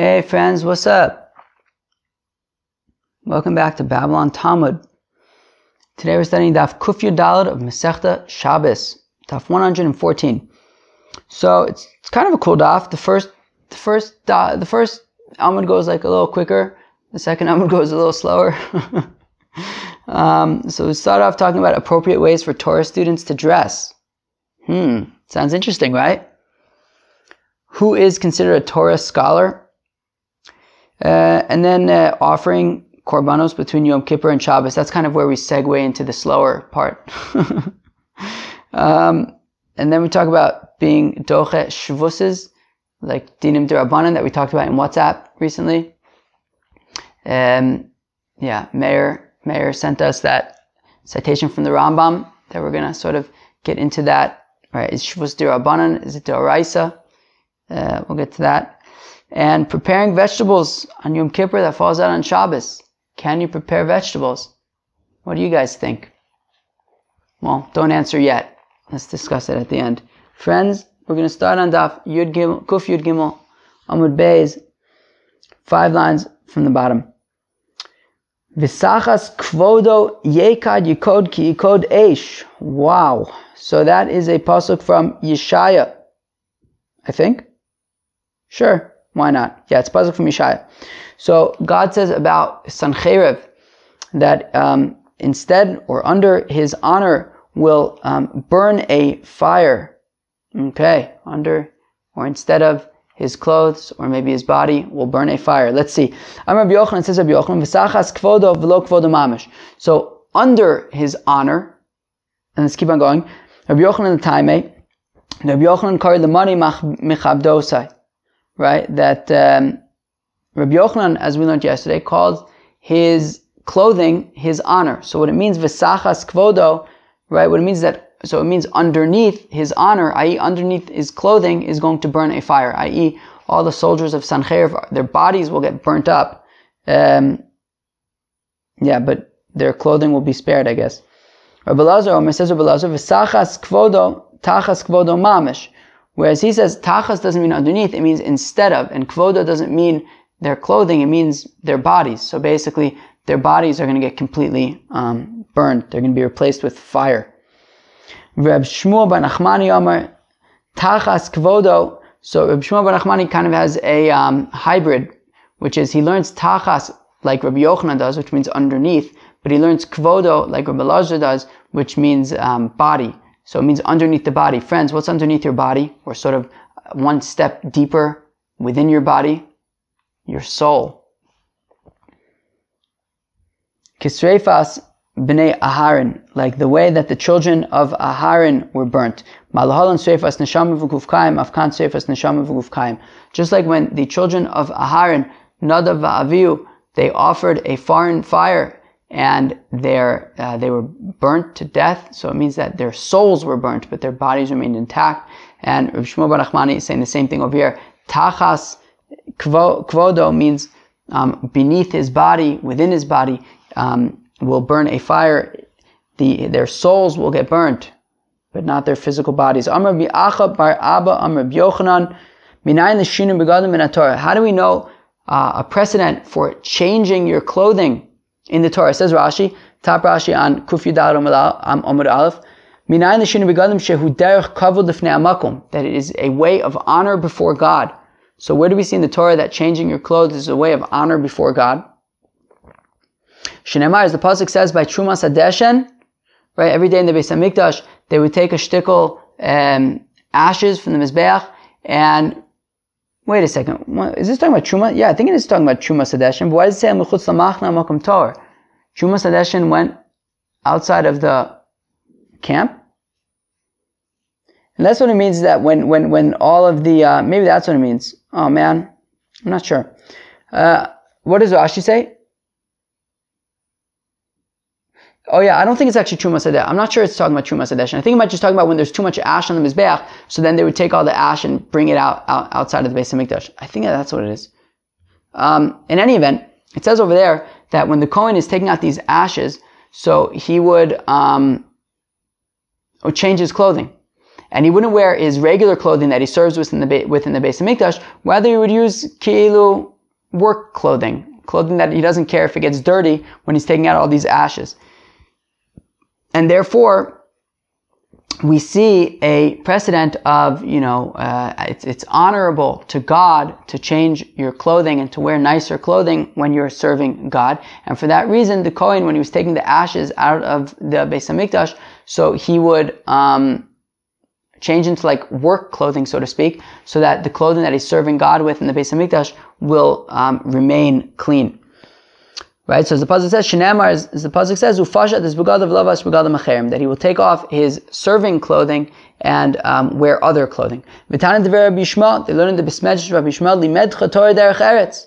Hey friends, what's up? Welcome back to Babylon Talmud. Today we're studying Daf Kufya Dalad of Masechta Shabbos, Daf 114. So it's, it's kind of a cool Daf. The first, the first, the first Amud goes like a little quicker. The second Amud goes a little slower. um, so we start off talking about appropriate ways for Torah students to dress. Hmm, sounds interesting, right? Who is considered a Torah scholar? Uh, and then uh, offering korbanos between Yom Kippur and Shabbos. That's kind of where we segue into the slower part. um, and then we talk about being doche shvuses, like dinim derabanan that we talked about in WhatsApp recently. Um, yeah, Mayor Mayor sent us that citation from the Rambam that we're gonna sort of get into that. Right? Is shvus derabanan? Is it deraisa? Uh, we'll get to that and preparing vegetables on Yom Kippur that falls out on Shabbos. Can you prepare vegetables? What do you guys think? Well, don't answer yet. Let's discuss it at the end. Friends, we're going to start on Daf Yud Gimel, Kuf Yud Gimel, Amud Beis, five lines from the bottom. Visachas kvodo yekad yikod ki yikod. Wow. So that is a pasuk from Yeshaya, I think. Sure. Why not? Yeah, it's pasuk from Yeshaya. So God says about Sancheiriv that um, instead or under his honor will um, burn a fire. Okay, under or instead of his clothes or maybe his body will burn a fire. Let's see. Amar Yochanan says Rabbi Yochanan v'sachas kvodo v'lo kvodo mamish. So under his honor, and let's keep on going. Rabbi Yochanan the Taime, Rabbi Yochanan carried the money mechabdosai right? That um, Rabbi Yochanan, as we learned yesterday, called his clothing his honor. So what it means, v'sachas kvodo, right? What it means that so it means underneath his honor, i.e., underneath his clothing, is going to burn a fire, i.e., all the soldiers of Sancheir, their bodies will get burnt up. Um, yeah, but their clothing will be spared, I guess. Rabbi Lazar, says Rabbi Lazar, v'sachas kvodo, tachas kvodo mamish. Whereas he says tachas doesn't mean underneath, it means instead of, and kvoda doesn't mean their clothing, it means their bodies. So basically, their bodies are going to get completely um, burned. They're going to be replaced with fire. Reb Shmuel bar Nachmani Omer, tachas kvodo. So Reb Shmuel bar Nachmani kind of has a um, hybrid, which is he learns tachas like Rabbi Yochanan does, which means underneath, but he learns kvodo like Rabbi Lazar does, which means um, body. So it means underneath the body. Friends, what's underneath your body? Or sort of one step deeper within your body? Your soul. Kisrefas b'nei Aharon, like the way that the children of Aharon were burnt. Malahalan srefas neshama v'gufkaim, afkan srefas neshama v'gufkaim. Just like when the children of Aharon, Nadav v'Avihu, they offered a foreign fire and uh, they were burnt to death. So it means that their souls were burnt, but their bodies remained intact. And Rav Shmuel Bar Nachmani is saying the same thing over here. Tachas kvodo means um, beneath his body, within his body, um, will burn a fire. The, their souls will get burnt, but not their physical bodies. Amr bar Abba Amr Yochanan How do we know uh, a precedent for changing your clothing? In the Torah. It says Rashi, top Rashi on Kuf Yudal Amud Aleph, begadim that it is a way of honor before God. So where do we see in the Torah that changing your clothes is a way of honor before God? Shinemar, as the pasuk says, by Trumas Adeshen, right? Every day in the Beis Hamikdash, they would take a shtickle um, ashes from the mizbeach and Wait a second. Is this talking about Truma? Yeah, I think it is talking about Truma Sadeshin. But why does it say Mechutz Lamachna Makom Tor? Truma Sadeshin went outside of the camp. And that's what it means that when, when, when all of the, uh, maybe that's what it means. Oh man, I'm not sure. Uh, what does Rashi say? Oh yeah, I don't think it's actually Truma Sadeh. I'm not sure it's talking about Truma Sadeh. I think it might just talking about when there's too much ash on the Mizbeach, so then they would take all the ash and bring it out, out outside of the Beis Hamikdash. I think that's what it is. Um, in any event, it says over there that when the Kohen is taking out these ashes, so he would, um, change his clothing. and he wouldn't wear his regular clothing that he serves within the within the Beis HaMikdash. Rather, he would use kilu work clothing, clothing that he doesn't care if it gets dirty when he's taking out all these ashes. And therefore, we see a precedent of, you know, uh, it's, it's honorable to God to change your clothing and to wear nicer clothing when you're serving God. And for that reason, the Kohen, when he was taking the ashes out of the Beis HaMikdash, so he would, um, change into like work clothing, so to speak, so that the clothing that he's serving God with in the Beis HaMikdash will, um, remain clean. Right? So as the pasuk says, Shinamar, as the pasuk says, Ufashat is begad of lavas begad of that he will take off his serving clothing and um, wear other clothing. V'tanan dever Bishma, they learn in the Bismedrish Rabbi Yishmael, limed Torah derech eretz,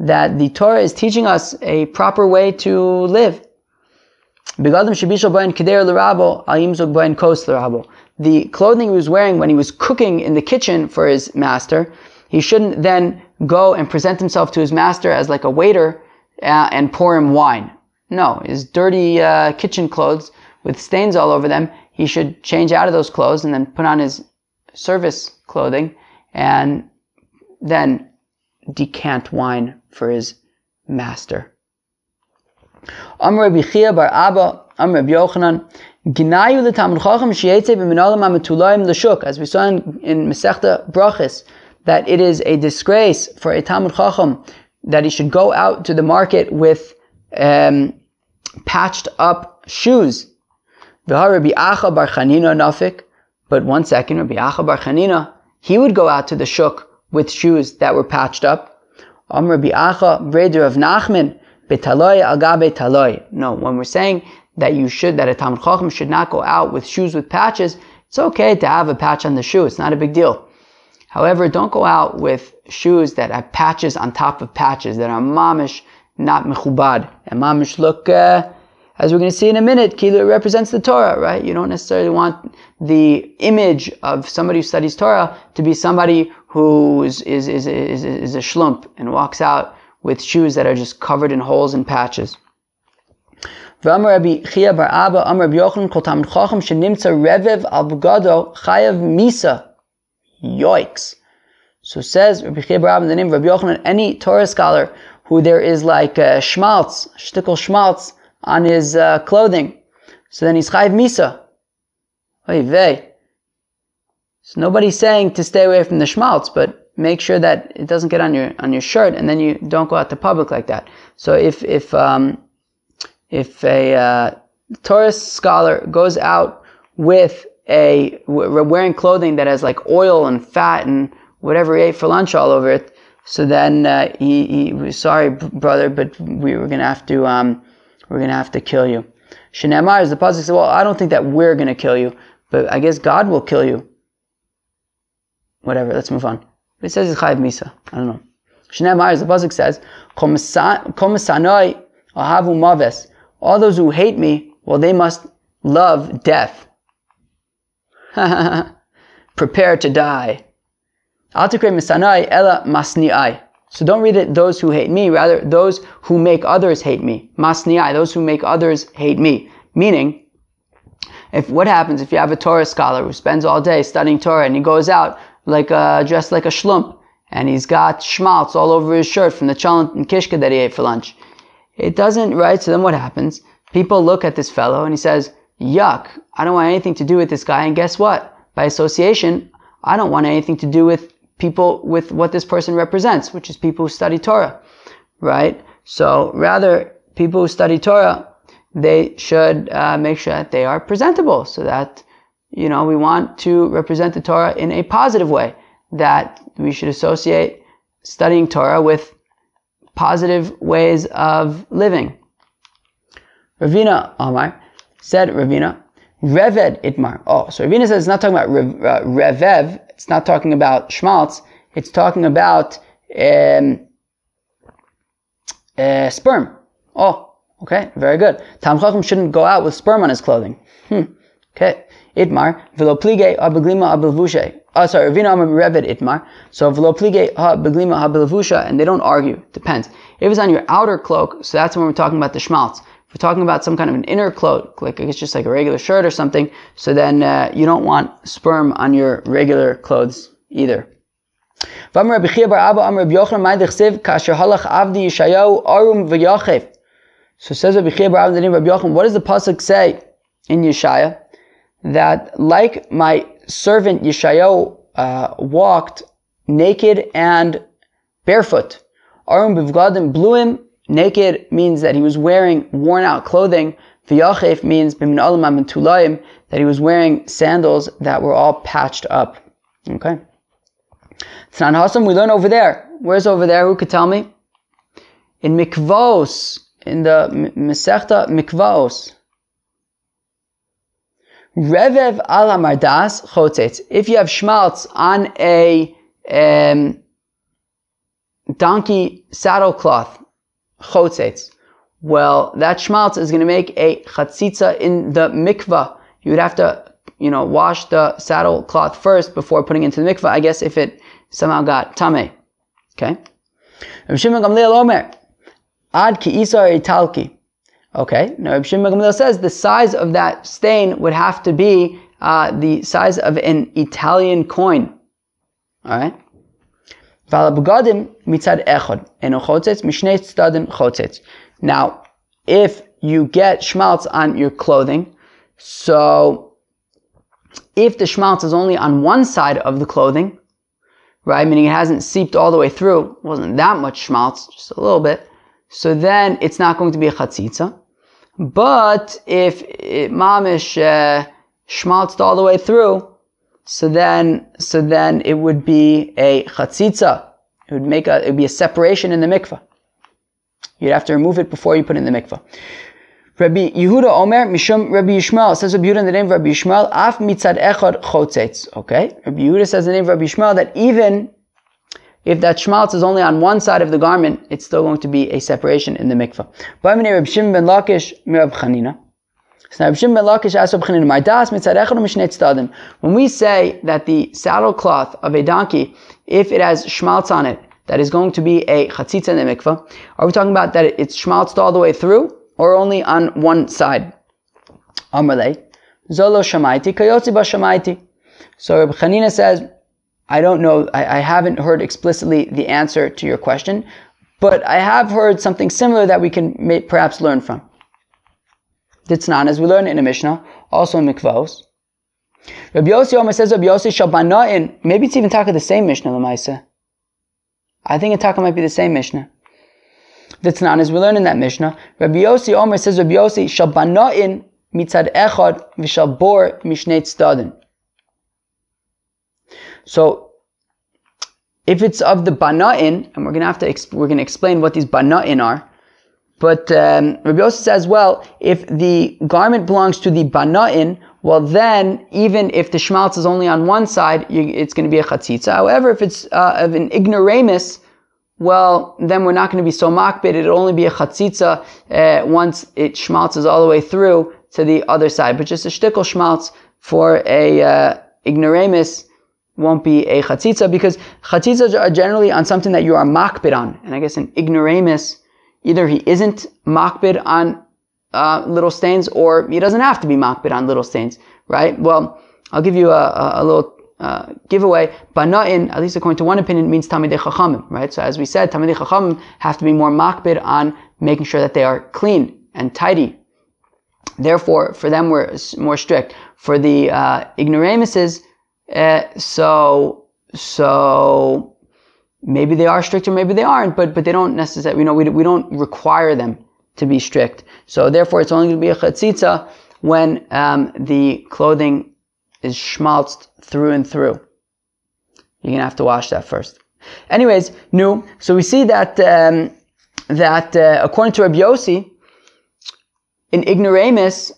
that the Torah is teaching us a proper way to live. The clothing he was wearing when he was cooking in the kitchen for his master, he shouldn't then go and present himself to his master as like a waiter and pour him wine. No, his dirty uh, kitchen clothes with stains all over them, he should change out of those clothes and then put on his service clothing and then decant wine for his master. Amr Rabbi bar Abba, Amr Yochanan, Ginayu l'tamud chacham sheyetze b'minalam ametulayim l'shuk, as we saw in, in Masechta Brachis, that it is a disgrace for a Talmud Chacham that he should go out to the market with um, patched up shoes. But one second, Rabbi Acha Bar Chanina, he would go out to the shuk with shoes that were patched up. Am Rabbi Acha, brother of Nachman, betaloi agabe taloi. No, when we're saying that you should, that a Talmud Chacham should not go out with shoes with patches, it's okay to have a patch on the shoe. It's not a big deal. However, don't go out with shoes that have patches on top of patches that are mamish, not mechubad. And mamish look, uh, as we're going to see in a minute, kilo represents the Torah, right? You don't necessarily want the image of somebody who studies Torah to be somebody who is, is, is, is, is a shlump and walks out with shoes that are just covered in holes and patches. Rabbi Chia bar Abba, Rabbi Yochanan, Kol Talmud Chacham, Shenimtza Revev al Bugado, Chayav Misa, Yoiks. So says Rabbi Chibra in the name of Rabbi Yochanan, any Torah scholar who there is like uh, schmaltz, shtickle schmaltz on his uh, clothing, so then he's chayv misa. Oy vey. So nobody's saying to stay away from the schmaltz, but make sure that it doesn't get on your on your shirt, and then you don't go out to public like that. So if if um, if a uh, Torah scholar goes out with a wearing clothing that has like oil and fat and whatever he ate for lunch all over it. So then uh, he, he was sorry, brother, but we were gonna have to um, we're gonna have to kill you. Shinemar is the pasuk says, well, I don't think that we're gonna kill you, but I guess God will kill you. Whatever. Let's move on. It says it's chayiv misa. I don't know. Shinemar is the pasuk says, maves. All those who hate me, well, they must love death. Prepare to die. ela masni'ai. So don't read it, those who hate me, rather, those who make others hate me. Masni'ai, those who make others hate me. Meaning, if what happens if you have a Torah scholar who spends all day studying Torah and he goes out like a, dressed like a shlump and he's got schmaltz all over his shirt from the cholent and kishka that he ate for lunch. It doesn't, right? So then what happens? People look at this fellow and he says, yuck, I don't want anything to do with this guy. And guess what? By association, I don't want anything to do with people with what this person represents, which is people who study Torah, right? So rather, people who study Torah, they should uh, make sure that they are presentable so that, you know, we want to represent the Torah in a positive way, that we should associate studying Torah with positive ways of living. Ravina Omar, Said Ravina, Reved Itmar. Oh, so Ravina says it's not talking about uh, Revev, it's not talking about Schmaltz, it's talking about um, uh, sperm. Oh, okay, very good. Tam Chacham shouldn't go out with sperm on his clothing. Hmm. Okay. Itmar, velo plige abeglima abelvushe. Oh, sorry, Ravina Reved Itmar. So velo plige ha beglima abelvusha, and they don't argue. Depends. If it's on your outer cloak, so that's when we're talking about the schmaltz. We're talking about some kind of an inner cloak, like it's just like a regular shirt or something, so then uh, you don't want sperm on your regular clothes either. So says Rabbi bar Abba the name Rabbi what does the pasuk say in Yeshaya? That like my servant Yeshayahu uh, walked naked and barefoot. Arum bivgadim bluim Naked means that he was wearing worn out clothing. V'yachef means that he was wearing sandals that were all patched up. Okay. Tznan Hasam, we learn over there. Where's over there? Who could tell me? In Mikvos, in the Mesechta Mikvos. Revev al Mardas chotetz. If you have schmaltz on a um, donkey saddle cloth, chotzetz. Well, that schmaltz is going to make a chatzitza in the mikvah. You would have to, you know, wash the saddle cloth first before putting it into the mikvah. I guess if it somehow got tame. Okay. Rav Shimon Gamliel Omer, ad ki italki. Okay. Now Rav Shimon Gamliel says the size of that stain would have to be uh, the size of an Italian coin. All right Now, if you get schmaltz on your clothing, so if the schmaltz is only on one side of the clothing, right, meaning it hasn't seeped all the way through, wasn't that much schmaltz, just a little bit, so then it's not going to be a chatzitza. But if it mamish uh, schmaltzed all the way through, so then, so then it would be a chatzitza. It would make a, it would be a separation in the mikvah. You'd have to remove it before you put in the mikvah. Rabbi Yehuda Omer, Mishum Rabbi Yishmael, says Rabbi Yehuda in the name of Rabbi Yishmael, Af mitzad echad chotzetz. Okay? Rabbi Yehuda says in the name of Rabbi Yishmael that even if that schmaltz is only on one side of the garment, it's still going to be a separation in the mikvah. Rabbi Shimon ben Lakish, Rabbi Chanina. When we say that the saddle cloth of a donkey, if it has schmaltz on it, that is going to be a chatzitza in the mikvah, are we talking about that it's schmaltzed all the way through, or only on one side? Zolo shamaiti, kayotzi shamaiti. So Rabbi Chanina says, I don't know, I, I haven't heard explicitly the answer to your question, but I have heard something similar that we can may, perhaps learn from. Ditznan, as we learn in the Mishnah, also in Mikvos. Rabbi Yossi Omer says Rabbi Yossi Shabbana'in, maybe it's even talking the same Mishnah, Lamaisa. I think Taka might be the same Mishnah. Ditznan, as we learn in that Mishnah, Rabbi Yossi Omer says Rabbi Yossi Shabbana'in mitzad echad v'shabor mishnei tzadin. So, if it's of the bana'in, and we're gonna have to, we're gonna explain what these bana'in are, but um, Rabbi Yosef says, well, if the garment belongs to the bana'in, well then, even if the schmaltz is only on one side, you, it's going to be a chatzitza. However, if it's uh, of an ignoramus, well, then we're not going to be so makbid. It'll only be a chatzitza uh, once it schmaltzes all the way through to the other side. But just a shtickle schmaltz for a uh, ignoramus won't be a chatzitza because chatzitzas are generally on something that you are makbid on. And I guess an ignoramus either he isn't makbid on uh, little stains, or he doesn't have to be makbid on little stains, right? Well, I'll give you a, a, a little uh, giveaway. Bana'in, at least according to one opinion, means Tamidei Chachamim, right? So as we said, Tamidei Chachamim have to be more makbid on making sure that they are clean and tidy. Therefore, for them, we're more strict. For the uh, ignoramuses, uh, so so maybe they are strict or maybe they aren't, but, but they don't necessarily, you know, we, we don't require them to be strict. So therefore it's only going to be a chatzitza when um, the clothing is schmaltzed through and through. You're going to have to wash that first. Anyways, new. So we see that, um, that uh, according to Rabbi Yossi, in ignoramus,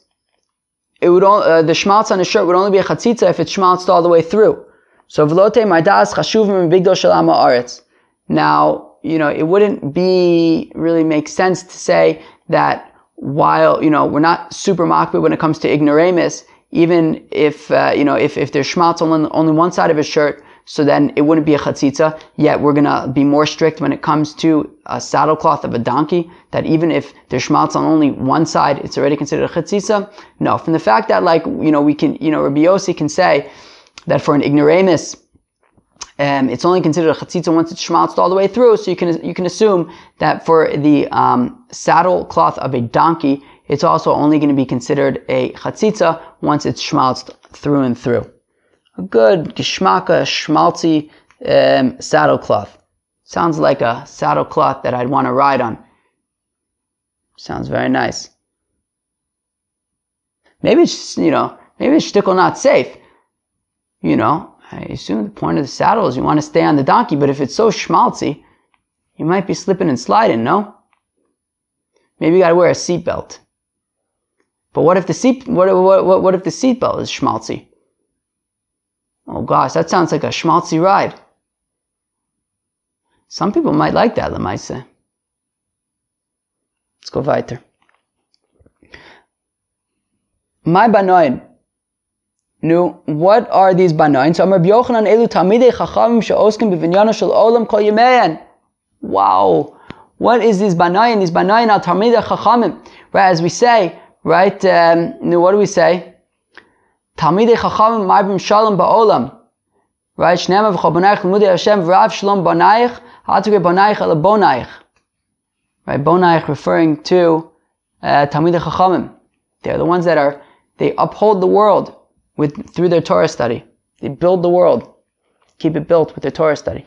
it would all, uh, the schmaltz on the shirt would only be a chatzitza if it's schmaltzed all the way through. So v'lote mardas chashuvim bigdol shalama aretz. Now, you know, it wouldn't be really make sense to say that while, you know, we're not super makbid when it comes to ignoramus, even if, uh, you know, if, if there's schmaltz on only one side of his shirt, so then it wouldn't be a chatzitza. Yet we're gonna be more strict when it comes to a saddle cloth of a donkey. That even if there's schmaltz on only one side, it's already considered a chatzitza. No, from the fact that like you know we can you know Rabbi Yossi can say that for an ignoramus. Um, it's only considered a chatzitza once it's schmaltzed all the way through, so you can you can assume that for the um, saddle cloth of a donkey, it's also only going to be considered a chatzitza once it's schmaltzed through and through a good geschmacka, schmaltzy um, saddle cloth. Sounds like a saddle cloth that I'd want to ride on. Sounds very nice. Maybe it's, you know, maybe it's shtickle not safe. You know, I assume the point of the saddle is you want to stay on the donkey, but if it's so schmaltzy, you might be slipping and sliding, no? Maybe you gotta wear a seatbelt. But what if the seat, what, what, what, what if the seatbelt is schmaltzy? Oh gosh, that sounds like a schmaltzy ride. Some people might like that, Lemaise. Let's go weiter. My banoin. Nu, what are these banoin? So, Rabbi Yochanan elu tamidei chachamim she'oskim b'vinyana shel olam kol yemeyan. Wow. What is these banoin? These banoin are tamidei chachamim. Right, as we say, right, um, nu, what do we say? Talmidei Chachamim Marbim Shalom Ba'olam. Right? Shnema v'chobonaich l'mudei Hashem v'rav shalom bonaich ha'atukei bonaich ala bonaich. Right? Bonaich referring to uh, Talmidei Chachamim. They're the ones that are, they uphold the world with, through their Torah study. They build the world. Keep it built with their Torah study.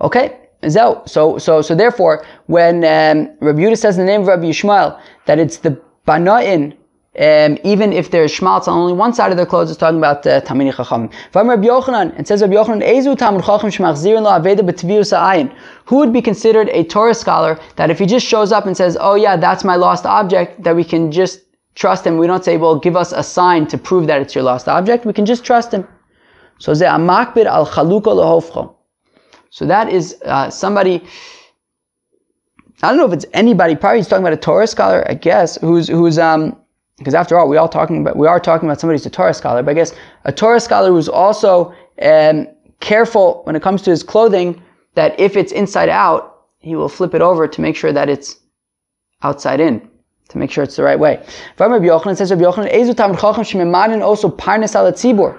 Okay? So, so, so, so therefore, when um, Rabbi Yehuda says in the name of Rabbi Yishmael that it's the Bana'in um, even if there's schmaltz on only one side of their clothes, it's talking about uh, Tamini Chacham. Rabbi Yochanan, it says Rabbi Yochanan, Ezu Tamid Chacham Shmachzirin Lo Aveda B'Tvius Ayin. Who would be considered a Torah scholar that if he just shows up and says, oh yeah, that's my lost object, that we can just trust him. We don't say, well, give us a sign to prove that it's your lost object. We can just trust him. So. So that is uh, somebody. I don't know if it's anybody. Probably he's talking about a Torah scholar, I guess, who's who's um because after all, we all talking about we are talking about somebody who's a Torah scholar, but I guess a Torah scholar who's also um, careful when it comes to his clothing that if it's inside out, he will flip it over to make sure that it's outside in, to make sure it's the right way. Rabbi Yochanan says, Rabbi Yochanan, Ezu also Parnes Tzibur.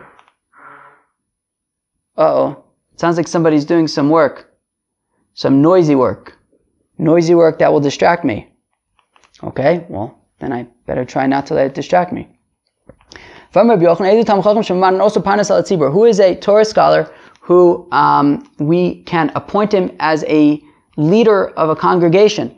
Uh-oh. Sounds like somebody's doing some work. Some noisy work. Noisy work that will distract me. Okay, well, then I better try not to let it distract me. Who is a Torah scholar who um, we can appoint him as a leader of a congregation?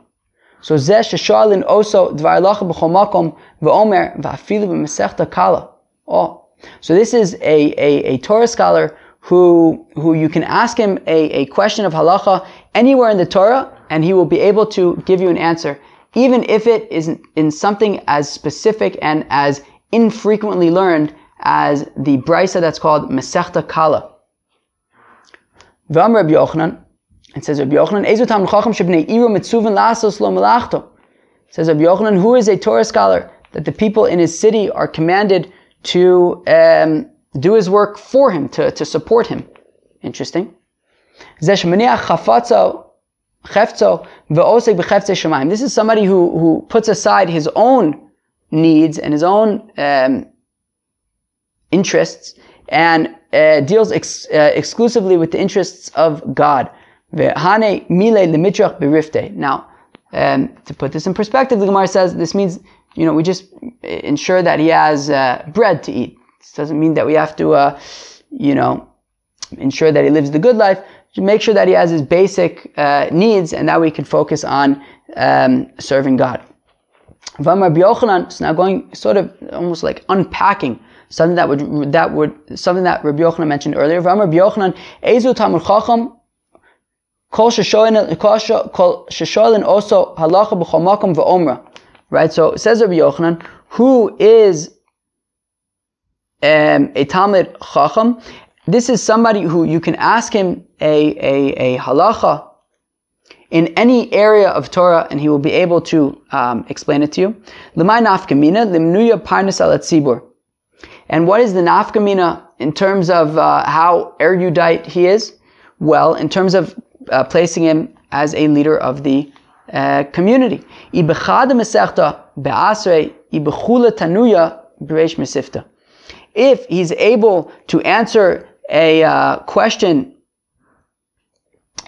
So zeh shesharlin also dvar lacha b'chomakom v'omer v'afilu v'mesechta kala. Oh, so this is a, a, a Torah scholar who who you can ask him a, a question of halacha anywhere in the Torah, and he will be able to give you an answer even if it is in something as specific and as infrequently learned as the brisa that's called Masechta Kala. Vam Rabbi Yochanan, it says Rabbi Yochanan, Ezu tam chacham shebnei iru mitzuvin lasos lo melachto. Says Rabbi Yochanan, who is a Torah scholar, that the people in his city are commanded to um, do his work for him, to, to support him. Interesting. Zesh this is somebody who, who puts aside his own needs and his own um, interests and uh, deals ex, uh, exclusively with the interests of God. Now, um, to put this in perspective, the Gemara says this means, you know, we just ensure that he has uh, bread to eat. This doesn't mean that we have to, uh, you know, ensure that he lives the good life make sure that he has his basic uh, needs, and that we can focus on um, serving God. Vamar Yochanan is now going sort of almost like unpacking something that would that would something that Rabbi Yochanan mentioned earlier. Vamar Yochanan Ezu Chacham Kol Shesholin also Halacha B'Chol Makom VeOmra. Right. So it says Rabbi Yochanan, who is um, a Talmud Chacham, this is somebody who you can ask him a, a, a halacha in any area of Torah and he will be able to um, explain it to you. Lemay nafkamina limnuya parnas al tzibur. And what is the nafkamina in terms of uh, how erudite he is? Well, in terms of uh, placing him as a leader of the uh, community. If he's able to answer a uh, question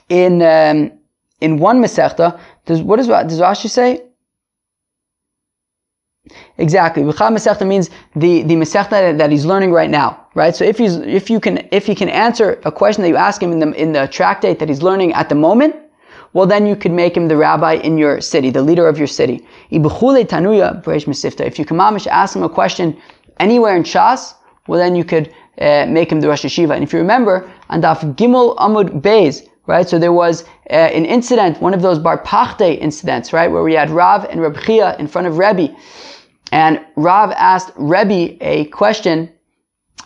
in um, in one Masechta, does, what does, does Rashi say? Exactly. B'chad Masechta means the, the Masechta that he's learning right now, right? So if he's, if you can, if he can answer a question that you ask him in the, in the tractate that he's learning at the moment, well then you could make him the rabbi in your city, the leader of your city. If you can mamish ask him a question anywhere in Shas, well then you could uh, make him the Rosh Yeshiva. And if you remember, on Daf Gimel Amud Beis, right? So there was uh, an incident, one of those Bar Pachte incidents, right, where we had Rav and Reb Chia in front of Rebbe, and Rav asked Rebbe a question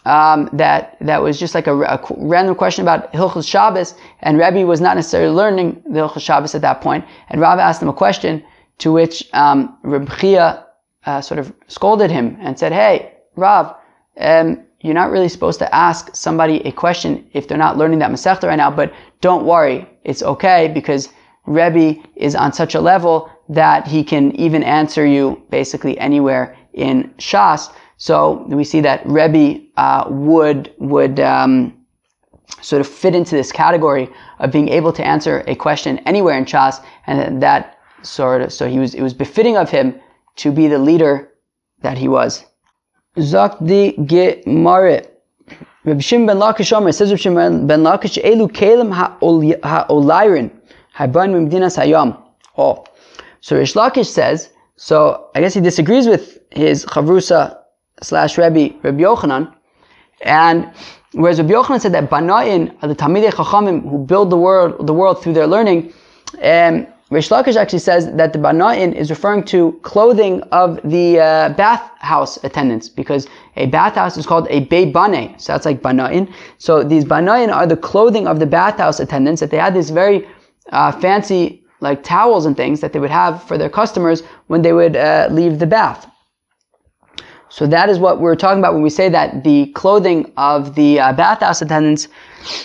um, that that was just like a, a, random question about Hilchos Shabbos, and Rebbe was not necessarily learning the Hilchos Shabbos at that point. and Rav asked him a question to which um, Reb Chia uh, sort of scolded him and said, "Hey, Rav." Um, you're not really supposed to ask somebody a question if they're not learning that Masechta right now, but don't worry, it's okay because Rebbe is on such a level that he can even answer you basically anywhere in Shas. So we see that Rebbe uh, would would um, sort of fit into this category of being able to answer a question anywhere in Shas, and that sort of so he was it was befitting of him to be the leader that he was. Zakdi Gemara. Rabbi Shimon ben Lakish Omer says Shimon ben Lakish Elu Kalim Ha'olayrin Haban Mimdinas Hayam. Oh. So Rish Lakish says, so I guess he disagrees with his Chavrusa slash Rebbe, Rabbi Yochanan, and whereas Rabbi Yochanan said that Bana'in are the Talmidei Chachamim who build the world, the world through their learning, um, Rish Lakish actually says that the bana'in is referring to clothing of the uh, bathhouse attendants because a bathhouse is called a beibane, so that's like bana'in. So these bana'in are the clothing of the bathhouse attendants that they had this very uh, fancy like towels and things that they would have for their customers when they would uh, leave the bath. So that is what we're talking about when we say that the clothing of the uh, bathhouse attendants,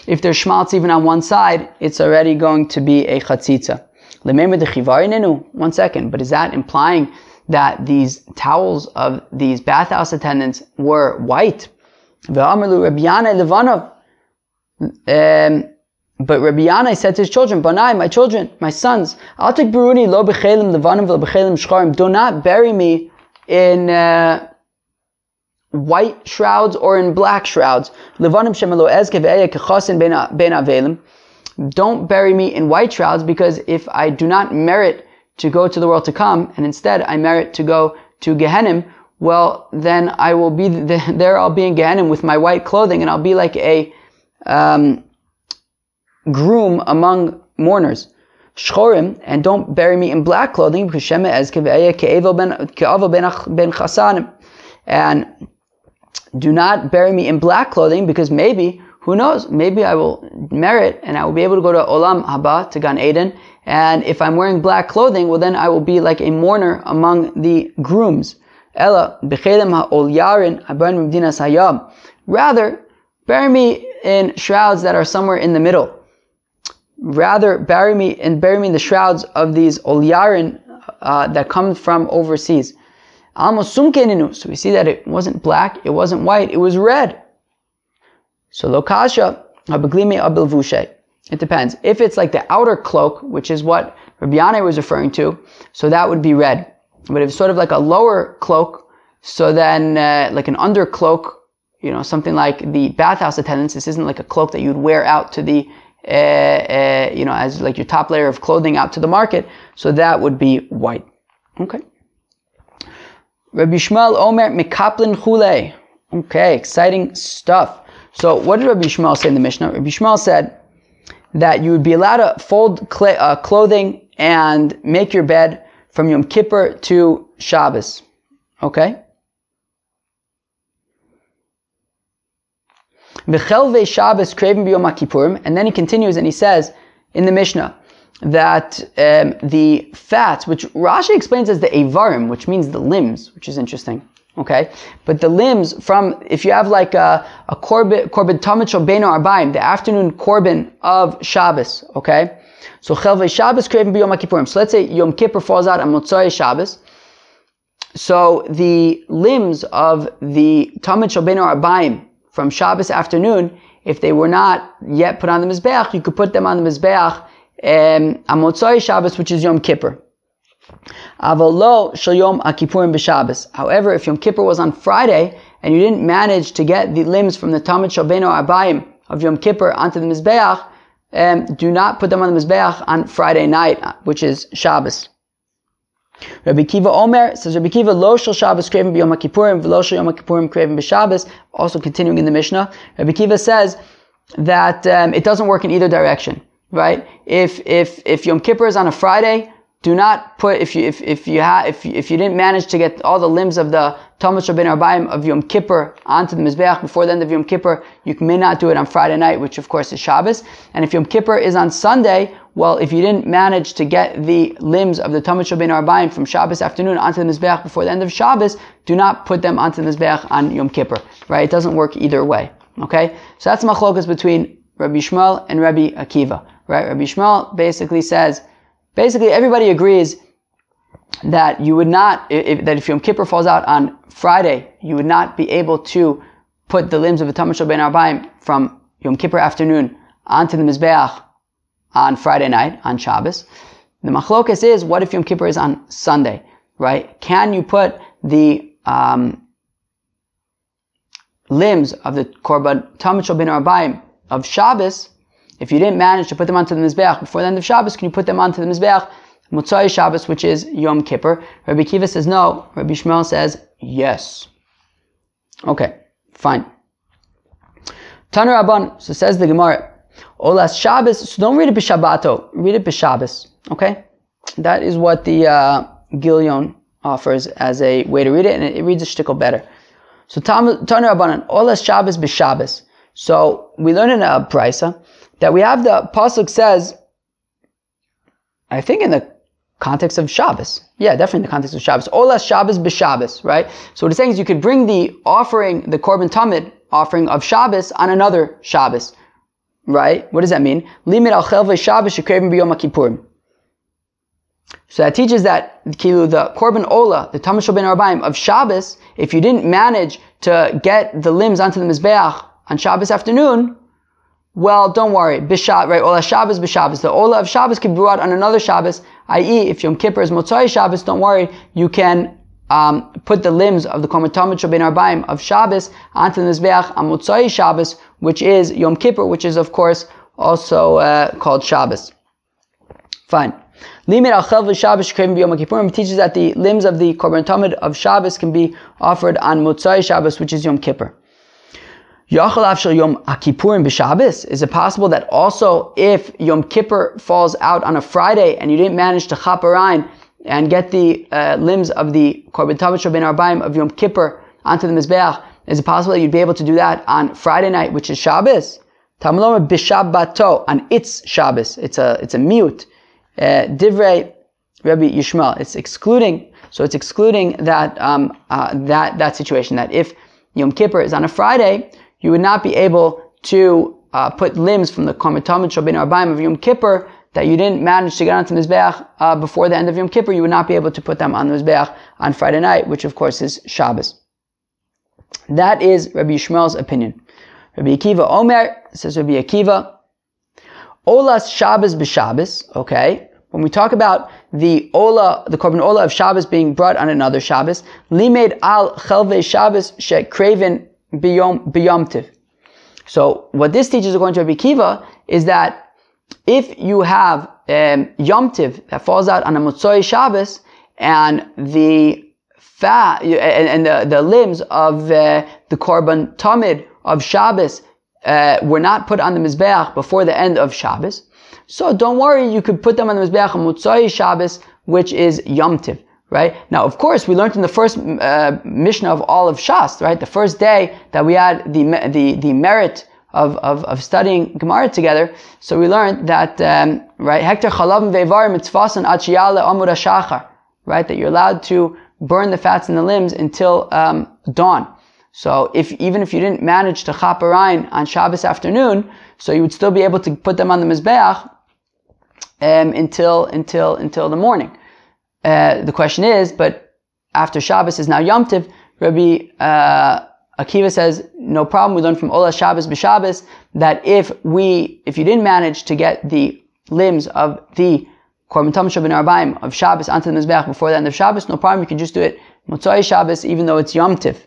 if there's schmaltz even on one side, it's already going to be a chatzitza. One second, but is that implying that these towels of these bathhouse attendants were white? Um, but Rabbi Yanai said to his children, Banai, my children, my sons, Altak Buruni Lobichelem, Levanim Vlbachelem Sharim, do not bury me in uh, white shrouds or in black shrouds. Levanim ezkeveiye khashin benavelim. Don't bury me in white shrouds because if I do not merit to go to the world to come and instead I merit to go to Gehenim, well, then I will be there. I'll be in Gehenim with my white clothing and I'll be like a um, groom among mourners. Shchorim, and don't bury me in black clothing because Shema ez ben ben chasanim. And do not bury me in black clothing because maybe who knows? Maybe I will merit and I will be able to go to Olam Haba, to Gan Eden. And if I'm wearing black clothing, well then I will be like a mourner among the grooms. Ella, ha'ol yarin, hayab. Rather, bury me in shrouds that are somewhere in the middle. Rather, bury me and bury me in the shrouds of these olyarin uh, that come from overseas. So we see that it wasn't black, it wasn't white, it was red. So lokasha habaglime abilvushe. It depends. If it's like the outer cloak, which is what Rabbi Yanai was referring to, so that would be red. But if it's sort of like a lower cloak, so then uh, like an under cloak, you know, something like the bathhouse attendants, this isn't like a cloak that you'd wear out to the, uh, you know, as like your top layer of clothing out to the market. So that would be white. Okay. Rabbi Yishmael Omer Mikaplin Chule. Okay, exciting stuff. So what did Rabbi Yishmael say in the Mishnah? Rabbi Yishmael said that you would be allowed to fold cl- uh, clothing and make your bed from Yom Kippur to Shabbos. Okay? V'chelve Shabbos craven b'yom Kippurim, and then he continues and he says in the Mishnah that um, the fats, which Rashi explains as the avarim, which means the limbs, which is interesting. Okay, but the limbs from if you have like a, a korban korban tamid arbaim, the afternoon korban of Shabbos. Okay, so chelvei Shabbos kreven b'yom kippurim. So let's say Yom Kippur falls out on Motzai Shabbos. So the limbs of the tamid beno arbaim from Shabbos afternoon, if they were not yet put on the mizbeach, you could put them on the mizbeach um, on Motzai Shabbos, which is Yom Kippur. Yom Kippurim b'Shabbos. However, if Yom Kippur was on Friday and you didn't manage to get the limbs from the Tamid Shabeno Arbaim of Yom Kippur onto the Mizbeach, um, do not put them on the Mizbeach on Friday night, which is Shabbos. Rabbi Kiva Omer says Rabbi Kiva lo shel Shabbos craven b'Yom Kippurim v'lo shel Yom Kippurim craven b'Shabbos. Also continuing in the Mishnah, Rabbi Kiva says that um, it doesn't work in either direction. Right? If if if Yom Kippur is on a Friday, do not put if you if if you have if if you didn't manage to get all the limbs of the Talmud Shabbat Arbaim of Yom Kippur onto the Mizbeach before the end of Yom Kippur, you may not do it on Friday night, which of course is Shabbos. And if Yom Kippur is on Sunday, well, if you didn't manage to get the limbs of the Talmud Shabbat Arbaim from Shabbos afternoon onto the Mizbeach before the end of Shabbos, do not put them onto the Mizbeach on Yom Kippur. Right? It doesn't work either way. Okay? So that's machlokas between Rabbi Yishmael and Rabbi Akiva. Right? Rabbi Yishmael basically says Basically, everybody agrees that you would not, if, that if Yom Kippur falls out on Friday, you would not be able to put the limbs of the Talmud Ben Arbaim from Yom Kippur afternoon onto the Mizbeach on Friday night, on Shabbos. The machlokas is, what if Yom Kippur is on Sunday, right? Can you put the um, limbs of the Korban Talmud Ben Arbaim of Shabbos if you didn't manage to put them onto the Mizbeach before the end of Shabbos, can you put them onto the Mizbeach Motzai Shabbos, which is Yom Kippur? Rabbi Kiva says no. Rabbi Yishmael says yes. Okay, fine. Taner Abban, so says the Gemara, Olas Shabbos, so don't read it b'Shabbato, read it b'Shabbos, okay? That is what the uh, Gilion offers as a way to read it, and it, it reads a shtickle better. So Taner Abbanan, Olas Shabbos b'Shabbos. So we learn in a brisa that we have the pasuk says, I think in the context of Shabbos. Yeah, definitely in the context of Shabbos. Olas Shabbos b'Shabbos, right? So what it's saying is you could bring the offering, the Korban Tamid offering of Shabbos on another Shabbos. Right? What does that mean? Limit al chelve Shabbos shekreven b'yom kippurim. So that teaches that the Korban Ola, the Tamid Ben Arbaim of Shabbos, if you didn't manage to get the limbs onto the Mizbeach on Shabbos afternoon, well, don't worry. Bishab, right? Ola Shabbos, Bishabbos. The Ola of Shabbos can be brought on another Shabbos, i.e., if Yom Kippur is Motzai Shabbos, don't worry. You can um, put the limbs of the Korban Shabin Arbaim of Shabbos onto the Mizbeach on Motzai Shabbos, which is Yom Kippur, which is, of course, also uh, called Shabbos. Fine. Limit al Shabbos Shkrim Yom Kippurim teaches that the limbs of the Korban Tamid of Shabbos can be offered on Motzai Shabbos, which is Yom Kippur. Yom Kippurim b'Shabbos. Is it possible that also if Yom Kippur falls out on a Friday and you didn't manage to chaparain and get the uh, limbs of the Korban Tamid Ben Arbaim of Yom Kippur onto the Mizbeach, is it possible that you'd be able to do that on Friday night, which is Shabbos? Tamloma b'Shabbato, on its Shabbos. It's a, it's a mute. Uh, Divrei Rabbi Yishmael. It's excluding, so it's excluding that, um, uh, that, that situation, that if Yom Kippur is on a Friday, you would not be able to uh, put limbs from the Kormatamid Shabin Arbaim of Yom Kippur that you didn't manage to get onto the Mizbeach uh, before the end of Yom Kippur, you would not be able to put them on the Mizbeach on Friday night, which of course is Shabbos. That is Rabbi Yishmael's opinion. Rabbi Akiva Omer, says Rabbi Akiva, Olas Shabbos b'Shabbos, okay, when we talk about the Ola, the Korban Ola of Shabbos being brought on another Shabbos, Limed al Chelve Shabbos she Craven biyom, biyomtiv. So what this teaches according to Rabbi Kiva is that if you have um, yomtiv that falls out on a Motzoi Shabbos and the fat and, and the, the limbs of uh, the korban tamid of Shabbos uh, were not put on the mizbeach before the end of Shabbos, so don't worry, you could put them on the mizbeach on Motzoi Shabbos, which is yomtiv right? Now, of course, we learned in the first uh, Mishnah of all of Shas, right? The first day that we had the, the, the merit of, of, of studying Gemara together. So we learned that, um, right, Hector Chalav Vevar Mitzvasan Achiyale Amud Shachar, right? That you're allowed to burn the fats and the limbs until um, dawn. So if even if you didn't manage to chaparain on Shabbos afternoon, so you would still be able to put them on the mizbeach um, until until until the morning. Uh, the question is, but after Shabbos is now Yom Tiv, Rabbi uh, Akiva says, no problem. We learn from Ola Shabbos b'Shabbos that if we, if you didn't manage to get the limbs of the Korban Tam Shabbat Arbaim of Shabbos onto the Mizbeach before the end of Shabbos, no problem. You can just do it Motzai Shabbos, even though it's Yom Tiv.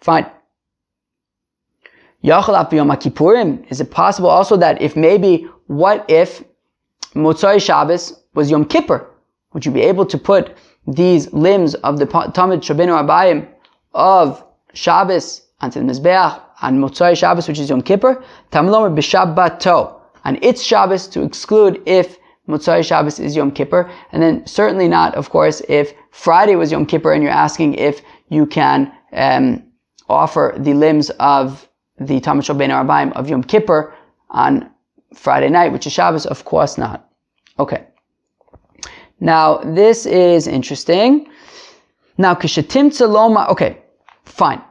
Fine. Yachal Kippurim. Is it possible also that if maybe, what if Motzai Shabbos was Yom Kippur? Would you be able to put these limbs of the Tamid Shabbat Arbaim of Shabbos onto the Mizbeach on Motzai Shabbos, which is Yom Kippur? Tamlomer b'Shabbato. On its Shabbos to exclude if Motzai Shabbos is Yom Kippur, and then certainly not, of course, if Friday was Yom Kippur and you're asking if you can um, offer the limbs of the Tamid Shal Ben Arbaim of Yom Kippur on Friday night, which is Shabbos, of course not. Okay. Now, this is interesting. Now, Kishatim Tzaloma, okay, fine.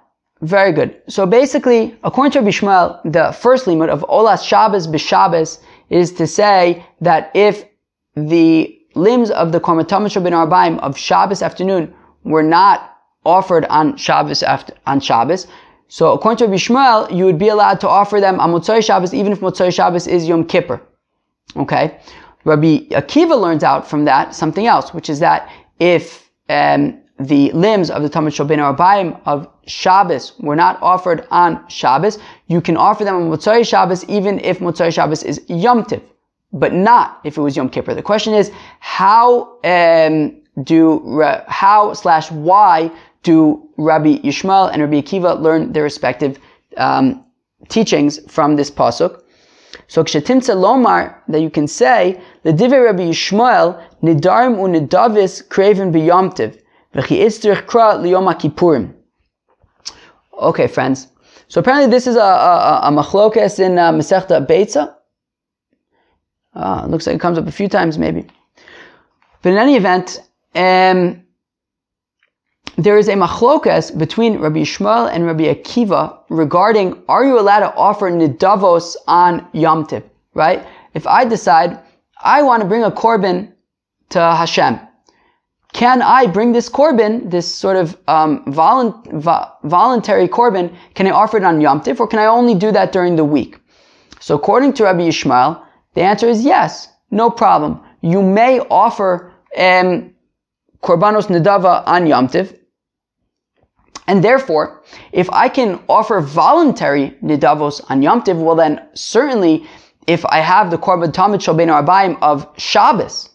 Very good. So basically, according to Bishmael, the first limit of Olas Shabbos b'Shabbos is to say that if the limbs of the Kormatomish bin Arbaim of Shabbos afternoon were not offered on Shabbos after, on Shabbos, so according to Rabbi you would be allowed to offer them on Motzai Shabbos, even if Motzai Shabbos is Yom Kippur. Okay? Rabbi Akiva learns out from that something else, which is that if um, the limbs of the Tamid Shobin Arbaim of Shabbos were not offered on Shabbos, you can offer them on Motzai Shabbos even if Motzai Shabbos is Yom Tiv, but not if it was Yom Kippur. The question is, how um, do, how slash why do Rabbi Yishmael and Rabbi Akiva learn their respective um, teachings from this pasuk? So kshetimtza lomar that you can say the divrei Rabbi Yishmael nidarim unidavis craven biyomtiv v'chi itzrich kra liyom kippurim. Okay, friends. So apparently this is a, a, a machlokes in uh, Masechta Beitza. Uh, looks like it comes up a few times maybe. But in any event, um, there is a machlokes between Rabbi Yishmael and Rabbi Akiva regarding are you allowed to offer nidavos on Yom Tiv, right? If I decide I want to bring a korban to Hashem, can I bring this korban, this sort of um, volunt- vo- voluntary korban, can I offer it on Yom Tiv, or can I only do that during the week? So according to Rabbi Yishmael, the answer is yes, no problem. You may offer um, korbanos nedava on Yom Tiv, and therefore, if I can offer voluntary nidavos on Yom Tiv, well then certainly if I have the korban tamid shalbein arbaim of Shabbos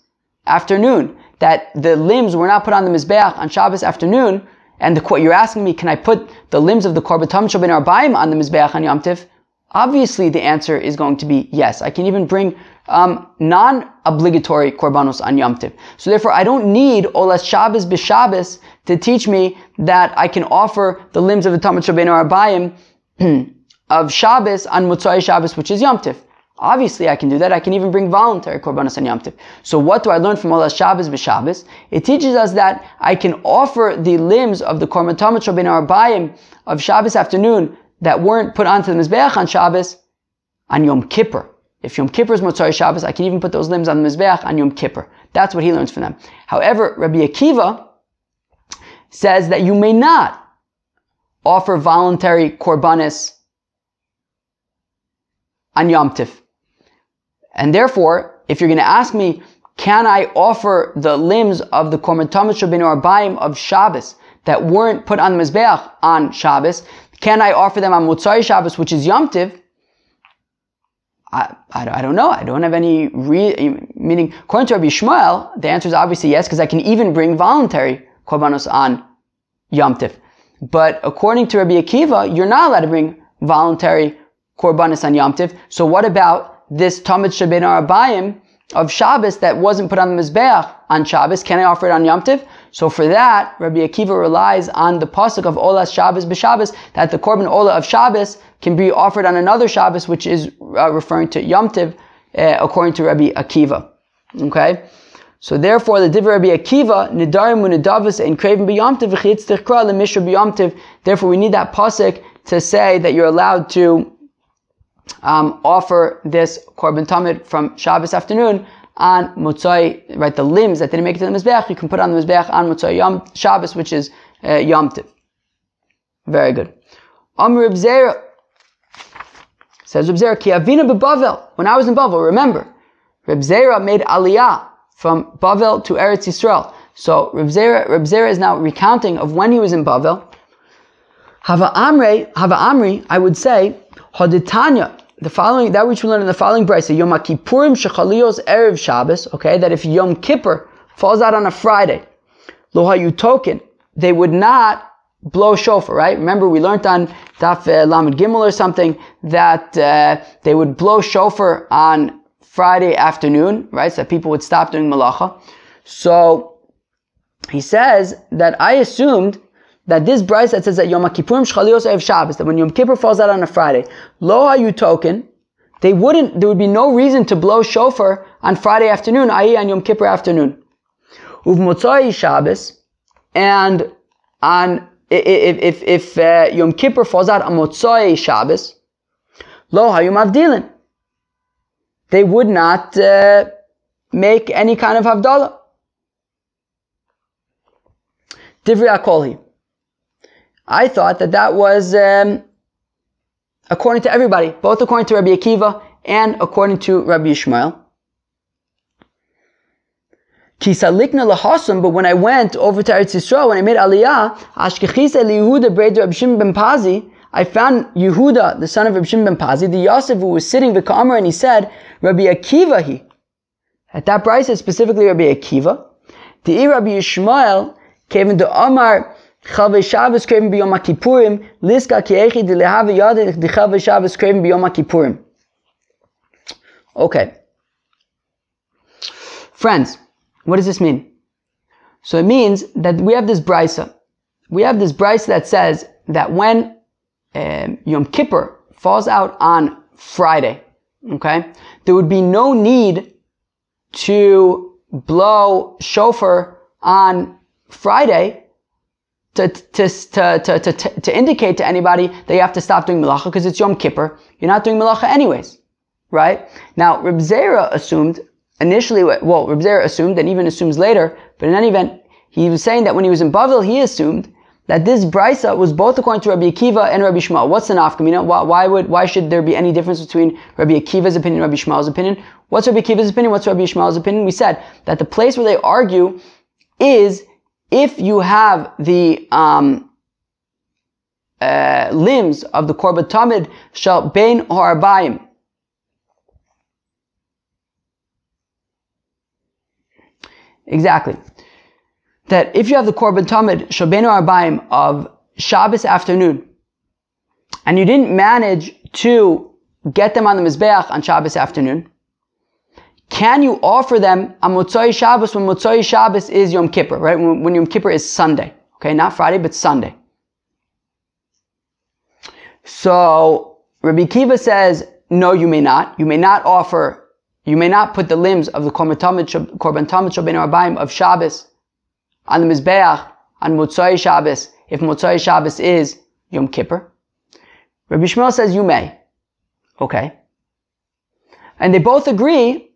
afternoon, that the limbs were not put on the Mizbeach on Shabbos afternoon, and the, quote you're asking me, can I put the limbs of the Korban Tamshal Ben Arbaim on the Mizbeach on Yom Tiv? Obviously, the answer is going to be yes. I can even bring um, non-obligatory korbanos on Yom Tiv. So therefore, I don't need Olas Shabbos b'Shabbos to teach me that I can offer the limbs of the Tamid Shabbeinu Arbaim of Shabbos on Mutzai Shabbos, which is Yom Tiv. Obviously, I can do that. I can even bring voluntary korbanos on Yom Tiv. So what do I learn from Olas Shabbos b'Shabbos? It teaches us that I can offer the limbs of the korban tamid shabin arbayim of Shabbos afternoon that weren't put onto the mizbeach on Shabbos on Yom Kippur. If Yom Kippur is Motzai Shabbos, I can even put those limbs on the mizbeach on Yom Kippur. That's what he learns from them. However, Rabbi Akiva says that you may not offer voluntary korbanis on Yom Tiv. And therefore, if you're going to ask me, can I offer the limbs of the Korban Tamid Shabin Arbaim of Shabbos that weren't put on the Mizbeach on Shabbos? Can I offer them on Motzai Shabbos, which is Yom Tiv? I, I, I, don't know. I don't have any re- meaning. According to Rabbi Yishmael, the answer is obviously yes, because I can even bring voluntary korbanos on Yom Tiv. But according to Rabbi Akiva, you're not allowed to bring voluntary korbanos on Yom Tiv. So what about this Tamid Shabin Arabayim of Shabbos that wasn't put on the Mizbeach on Shabbos, can I offer it on Yom Tiv? So for that, Rabbi Akiva relies on the pasuk of Olas Shabbos b'Shabbos, that the Korban Ola of Shabbos can be offered on another Shabbos, which is uh, referring to Yom Tiv, uh, according to Rabbi Akiva. Okay? So therefore, the Divrei Rabbi Akiva, Nidarim Unidavas and Craven B'yamtiv V'chitz Tichkra L'Mishra B'yamtiv. Therefore, we need that pasuk to say that you're allowed to um, offer this korban tamid from Shabbos afternoon on Motzai, right? The limbs that didn't make it to the mizbeach, you can put on the mizbeach on Motzai Yom Shabbos, which is uh, Yom Tiv. Very good. Amr Ibzera says Reb Zera Ki Avina beBavel. When I was in Bavel, remember, Reb Zera made Aliyah from Bavel to Eretz Yisrael. So Reb Zera, is now recounting of when he was in Bavel. Hava Amre, Hava Amri, I would say, Haditanya, the following, that which we learn in the following brisa, Yom Kippurim Shechalios Erev Shabbos, okay, that if Yom Kippur falls out on a Friday, Lohayu token, they would not blow shofar, right? Remember we learned on Daf uh, Lamed Gimel or something that uh, they would blow shofar on Friday afternoon, right? So people would stop doing malacha. So he says that I assumed that this brisa that says that Yom Kippurim Shchalios Erev Shabbos, that when Yom Kippur falls out on a Friday, lo hayu token, they wouldn't, there would be no reason to blow shofar on Friday afternoon, i.e. on Yom Kippur afternoon. Uv Motzai Shabbos, and on, if, if, if uh, Yom Kippur falls out on Motzai Shabbos, lo hayu mavdilin they would not uh, make any kind of Havdalah. Divri Akolhi. I thought that that was um, according to everybody, both according to Rabbi Akiva and according to Rabbi Yishmael. But when I went over to Eretz Yisrael, when I made Aliyah, I found Yehuda, the son of Rabbi Shimon ben Pazi, the Yosef who was sitting the and he said, Rabbi Akiva he. At that price, specifically Rabbi Akiva. The Rabbi Yishmael came into Omar, Chavei Shabbos craving biyom Kippurim, Liska kiechi de lehave yadeh de Chavei Shabbos craving biyom Kippurim. Okay. Friends, what does this mean? So it means that we have this brisa. We have this brisa that says that when um, Yom Kippur falls out on Friday, okay, there would be no need to blow shofar on Friday to, to, to, to, to, indicate to anybody that you have to stop doing malacha because it's Yom Kippur. You're not doing malacha anyways, right? Now, Reb Zera assumed initially, well, Reb Zera assumed and even assumes later, but in any event, he was saying that when he was in Bavel, he assumed that this brisa was both according to Rabbi Akiva and Rabbi Yishmael. What's the nafkamina? Why, why, would why should there be any difference between Rabbi Akiva's opinion and Rabbi Yishmael's opinion? What's Rabbi Akiva's opinion? What's Rabbi Yishmael's opinion? We said that the place where they argue is if you have the um, uh, limbs of the korban tamid shall bein harbayim. Exactly that if you have the Korban Tamid Shabenu Arbaim of Shabbos afternoon, and you didn't manage to get them on the Mizbeach on Shabbos afternoon, can you offer them on Motzoi Shabbos when Motzoi Shabbos is Yom Kippur, right? When, when Yom Kippur is Sunday. Okay, not Friday, but Sunday. So, Rabbi Kiva says, no, you may not. You may not offer, you may not put the limbs of the Korban Tamid Arbaim of Shabbos on the Mizbeach on Motzai Shabbos, if Motzai Shabbos is Yom Kippur? Rabbi Yishmael says you may. Okay. And they both agree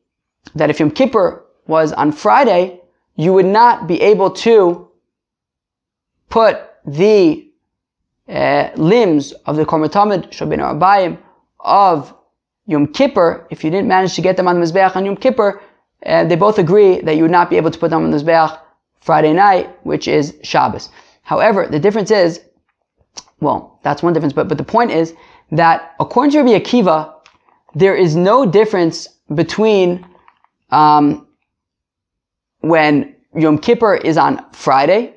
that if Yom Kippur was on Friday, you would not be able to put the uh, limbs of the Korban Tamid Shabin Abayim of Yom Kippur, if you didn't manage to get them on the Mizbeach on Yom Kippur, uh, they both agree that you would not be able to put them on the Mizbeach Friday night, which is Shabbos. However, the difference is, well, that's one difference, but, but the point is that according to Rabbi Akiva, there is no difference between um, when Yom Kippur is on Friday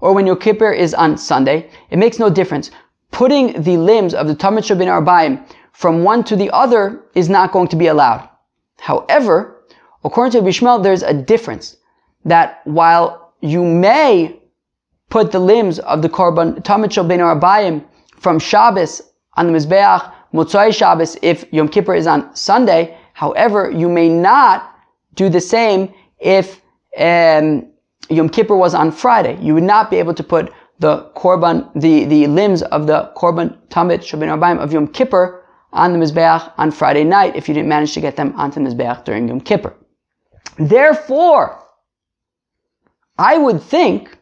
or when Yom Kippur is on Sunday. It makes no difference. Putting the limbs of the Tamid Shabin Arbaim from one to the other is not going to be allowed. However, according to Bishmael, there's a difference that while you may put the limbs of the korban tamid shel ben arbayim from Shabbos on the mizbeach Motzai Shabbos if Yom Kippur is on Sunday, however, you may not do the same if um, Yom Kippur was on Friday. You would not be able to put the korban, the, the limbs of the korban tamid shabin arbaim of Yom Kippur on the mizbeach on Friday night if you didn't manage to get them onto the mizbeach during Yom Kippur. Therefore, I would think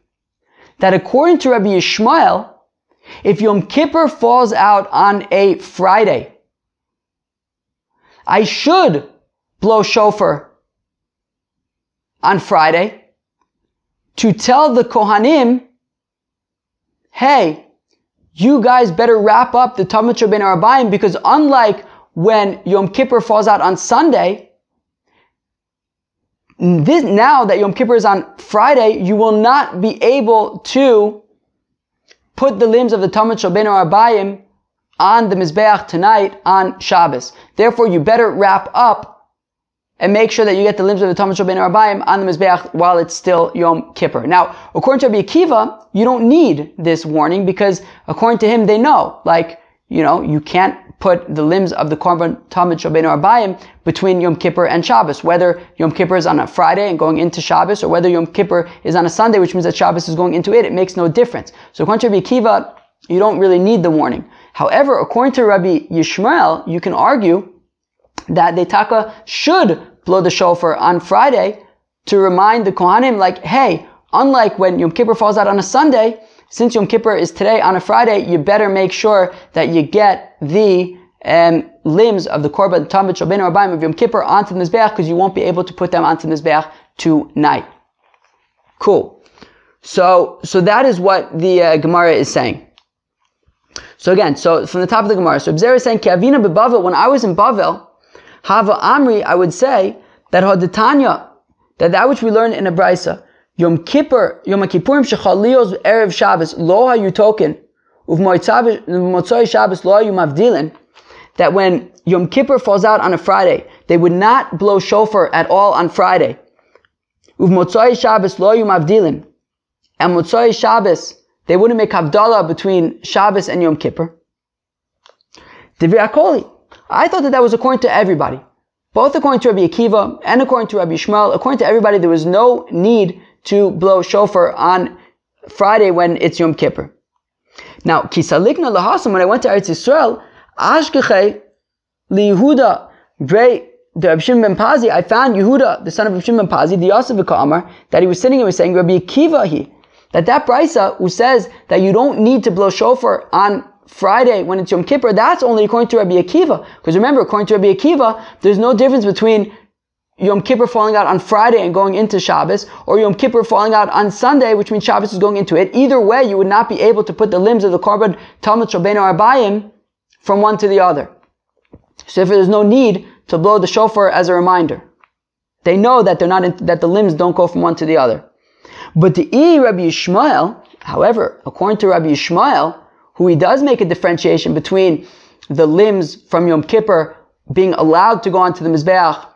that according to Rabbi Yishmael, if Yom Kippur falls out on a Friday, I should blow shofar on Friday to tell the Kohanim, hey, you guys better wrap up the Tamid Ben Arabayim because unlike when Yom Kippur falls out on Sunday, this, now that Yom Kippur is on Friday, you will not be able to put the limbs of the Tamid Shabbat Arbayim on the Mizbeach tonight on Shabbos. Therefore, you better wrap up and make sure that you get the limbs of the Tamid Shabbat Arbayim on the Mizbeach while it's still Yom Kippur. Now, according to Rabbi Akiva, you don't need this warning because according to him, they know, like, you know, you can't put the limbs of the Korban Tamid Shabbat Arbayim between Yom Kippur and Shabbos, whether Yom Kippur is on a Friday and going into Shabbos, or whether Yom Kippur is on a Sunday, which means that Shabbos is going into it, it makes no difference. So according to Rabbi Akiva, you don't really need the warning. However, according to Rabbi Yishmael, you can argue that the taka should blow the shofar on Friday to remind the Kohanim, like, hey, unlike when Yom Kippur falls out on a Sunday, since Yom Kippur is today on a Friday, you better make sure that you get the um, limbs of the Korban Tamid Shabbat Arbaim of Yom Kippur onto the Mizbeach because you won't be able to put them onto the Mizbeach tonight. Cool. So, so that is what the uh, Gemara is saying. So again, so from the top of the Gemara, so Abzer is saying, Avina beBavel, when I was in Bavel, Hava Amri, I would say that Hodetanya, that that which we learn in a Yom Kippur, Yom Kippurim shechalios erev Shabbos lo hayu token uv motzoi Shabbos lo mavdilin. That when Yom Kippur falls out on a Friday, they would not blow shofar at all on Friday. Uv motzoi Shabbos lo mavdilin. And motzoi Shabbos, they wouldn't make havdalah between Shabbos and Yom Kippur. Divri Akoli. I thought that that was according to everybody. Both according to Rabbi Akiva and according to Rabbi Yishmael, according to everybody, there was no need to blow shofar on Friday when it's Yom Kippur. Now, kisalikna lahasam, when I went to Eretz Yisrael, ashkeche liyehuda bre the Rabbi Shimon ben Pazi, I found Yehuda, the son of Rabbi Shimon ben Pazi, the Yosef Amar, that he was sitting and was saying, Rabbi Akiva he, that that brisa who says that you don't need to blow shofar on Friday when it's Yom Kippur, that's only according to Rabbi Akiva. Because remember, according to Rabbi Akiva, there's no difference between Yom Kippur falling out on Friday and going into Shabbos, or Yom Kippur falling out on Sunday, which means Shabbos is going into it. Either way, you would not be able to put the limbs of the Korban Tamid Shabbeinu Arbayim from one to the other. So if there's no need to blow the shofar as a reminder. They know that they're not, in, that the limbs don't go from one to the other. But the E Rabbi Yishmael, however, according to Rabbi Yishmael, who he does make a differentiation between the limbs from Yom Kippur being allowed to go onto the Mizbeach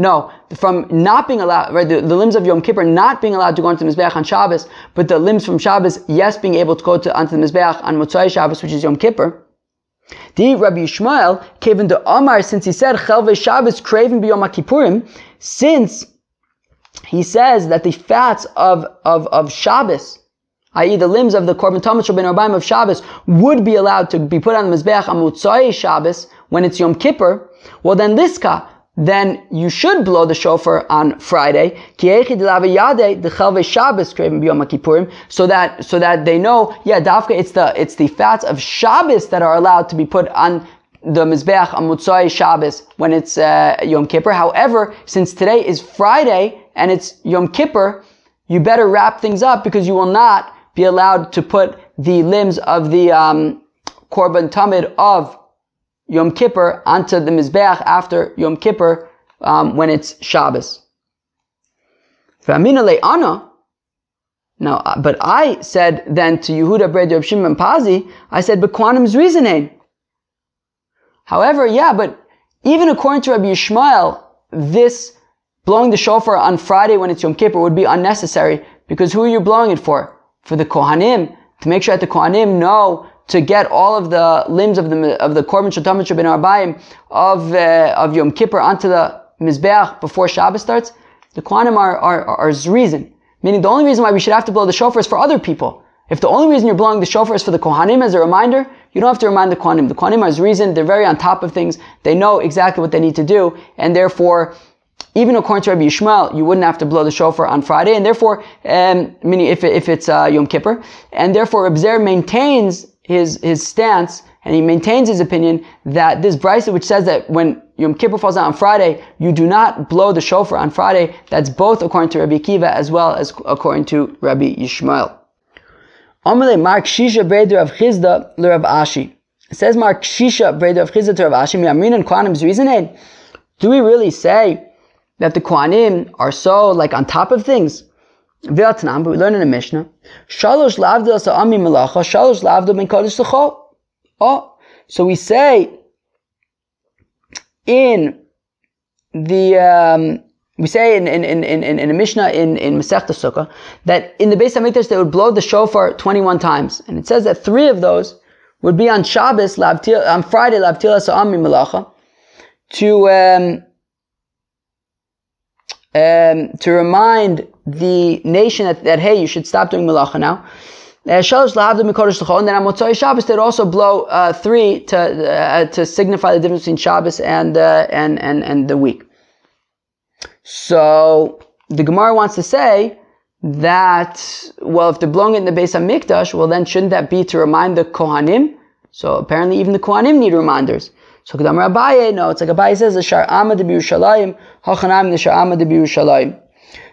no, from not being allowed, right, the, the, limbs of Yom Kippur not being allowed to go into the Mizbeach on Shabbos, but the limbs from Shabbos, yes, being able to go to, onto the Mizbeach on Motzai Shabbos, which is Yom Kippur. The Rabbi Yishmael came into Omar since he said, Chelve Shabbos craving b'Yom Kippurim, since he says that the fats of, of, of Shabbos, i.e. the limbs of the Korban Tamid Ben Arbaim of Shabbos, would be allowed to be put on the Mizbeach on Shabbos, when it's Yom Kippur, well then Liska, then you should blow the shofar on Friday. So that so that they know, yeah, dafka, it's the it's the fats of Shabbos that are allowed to be put on the mizbeach on Shabbos when it's uh, Yom Kippur. However, since today is Friday and it's Yom Kippur, you better wrap things up because you will not be allowed to put the limbs of the um, korban tamid of Yom Kippur onto the Mizbeach after Yom Kippur um, when it's Shabbos. Now, uh, but I said then to Yehuda Bred Yom Shimon Pazi, I said, but quantum's reasoning. However, yeah, but even according to Rabbi Yishmael, this blowing the shofar on Friday when it's Yom Kippur would be unnecessary because who are you blowing it for? For the Kohanim, to make sure that the Kohanim know to get all of the limbs of the of the korban shabin arbaim of uh, of Yom Kippur onto the mizbeach before Shabbos starts. The Kohanim are, are, are, are reason. Meaning the only reason why we should have to blow the shofar is for other people. If the only reason you're blowing the shofar is for the Kohanim as a reminder, you don't have to remind the Kohanim. The Kohanim are reason, they're very on top of things, they know exactly what they need to do, and therefore, even according to Rabbi Yishmael, you wouldn't have to blow the shofar on Friday, and therefore, um, meaning if, if it's uh, Yom Kippur, and therefore Abzer maintains his, his stance, and he maintains his opinion that this brisa, which says that when Yom Kippur falls out on Friday, you do not blow the shofar on Friday, that's both according to Rabbi Kiva as well as according to Rabbi Yishmael. Amale Mar Kashisha Breder of Chizda Rav Ashi. Says Mar Kashisha Breder of Chizda to Rav Ashi. Mi'amrin and Kohanim's reasoning. Do we really say that the Kohanim are so like on top of things? But we learn in the Mishnah. Shalosh lavdil sa'ami shalosh. Oh, so we say in the um, we say in, in, in, in, in a Mishnah in, in Masechta Sukkah that in the Beis Hamikdash they would blow the shofar 21 times. And it says that three of those would be on Shabbos, on Friday, Labtila Sa'ami to, um, um, to remind the nation that, that, hey, you should stop doing Malacha now. Uh, and then on Motzai Shabbos, they'd also blow uh, three to, uh, to signify the difference between Shabbos and, uh, and, and, and the week. So the Gemara wants to say that, well, if they're blowing it in the base of Mikdash, well then shouldn't that be to remind the Kohanim? So apparently even the Kohanim need reminders. So Kedam Abaye, no, it's like Abaye says, the Shar Amad B'Yushalayim, Hachanam the Shar Amad B'Yushalayim.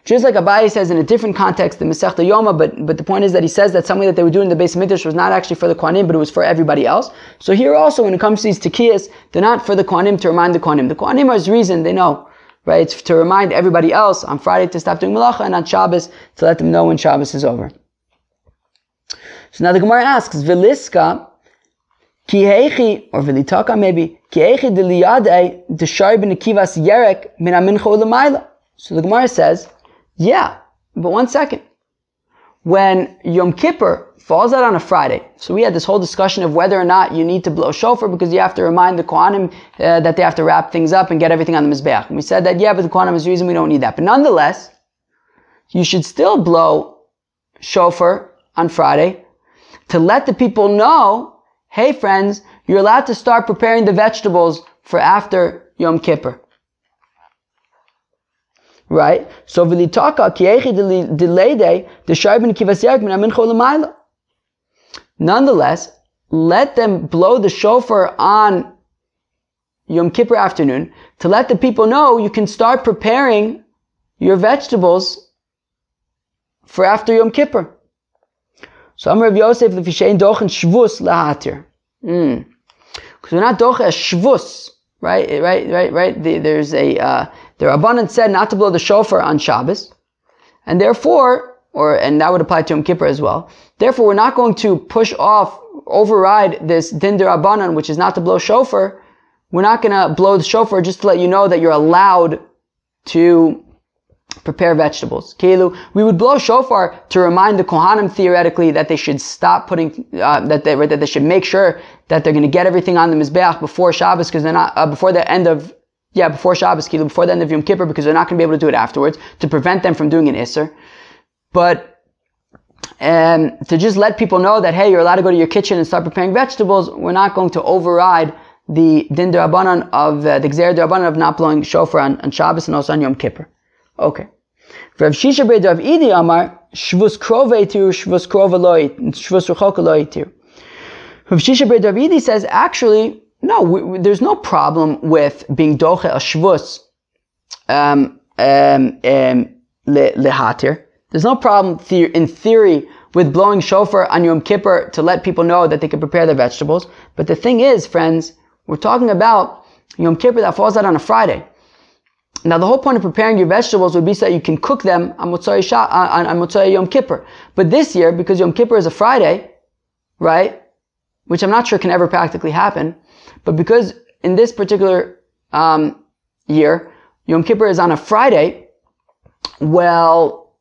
Just like Abaye says in a different context, the Masechta Yoma, but, but the point is that he says that something that they were doing in the Beis Hamikdash was not actually for the Kohanim, but it was for everybody else. So here also, when it comes to these Tekiyas, they're not for the Kohanim to remind the Kohanim. The Kohanim are reason, they know right? It's to remind everybody else on Friday to stop doing malacha and on Shabbos to let them know when Shabbos is over. So now the Gemara asks, Viliska, kihechi, or vilitaka maybe, kihechi deliyade deshay ben kivas yerek min amincha So the Gemara says, yeah, but one second. When Yom Kippur falls out on a Friday. So we had this whole discussion of whether or not you need to blow shofar because you have to remind the Kohanim uh, that they have to wrap things up and get everything on the Mizbeach. And we said that, yeah, but the Kohanim is the reason we don't need that. But nonetheless, you should still blow shofar on Friday to let the people know, hey friends, you're allowed to start preparing the vegetables for after Yom Kippur. Right? So. Nonetheless, let them blow the shofar on Yom Kippur afternoon to let the people know you can start preparing your vegetables for after Yom Kippur. So I'm Rav Yosef l'fishein dochen shvus lahatir. Because hmm. we're not dochen shvus, right? Right? Right? Right? there's a uh, the Rabbanan said not to blow the shofar on Shabbos, and therefore or and that would apply to Yom Kippur as well. Therefore, we're not going to push off, override this din abanan, which is not to blow shofar. We're not going to blow the shofar just to let you know that you're allowed to prepare vegetables. Kelu, we would blow shofar to remind the Kohanim theoretically that they should stop putting, uh, that they that they should make sure that they're going to get everything on the mizbeach before Shabbos because they're not uh, before the end of yeah before Shabbos, Kelu, before the end of Yom Kippur because they're not going to be able to do it afterwards to prevent them from doing an isser. But um, to just let people know that, hey, you're allowed to go to your kitchen and start preparing vegetables, we're not going to override the din derabanan of uh, the gzer derabanan of not blowing shofar on, on Shabbos and also on Yom Kippur. Okay. Rav Shisha Beit Rav Idi Amar Shvus Krove Tir Shvus Krove Loi Shvus Rechok Loi Tir. Rav Shisha Beit Rav Idi says actually no, we, we, there's no problem with being doche a shvus um, um, um, lehatir. There's no problem in theory with blowing shofar on Yom Kippur to let people know that they can prepare their vegetables. But the thing is, friends, we're talking about Yom Kippur that falls out on a Friday. Now, the whole point of preparing your vegetables would be so that you can cook them on Motzai, on, on Motzai Yom Kippur. But this year, because Yom Kippur is a Friday, right, which I'm not sure can ever practically happen, but because in this particular um, year, Yom Kippur is on a Friday, well,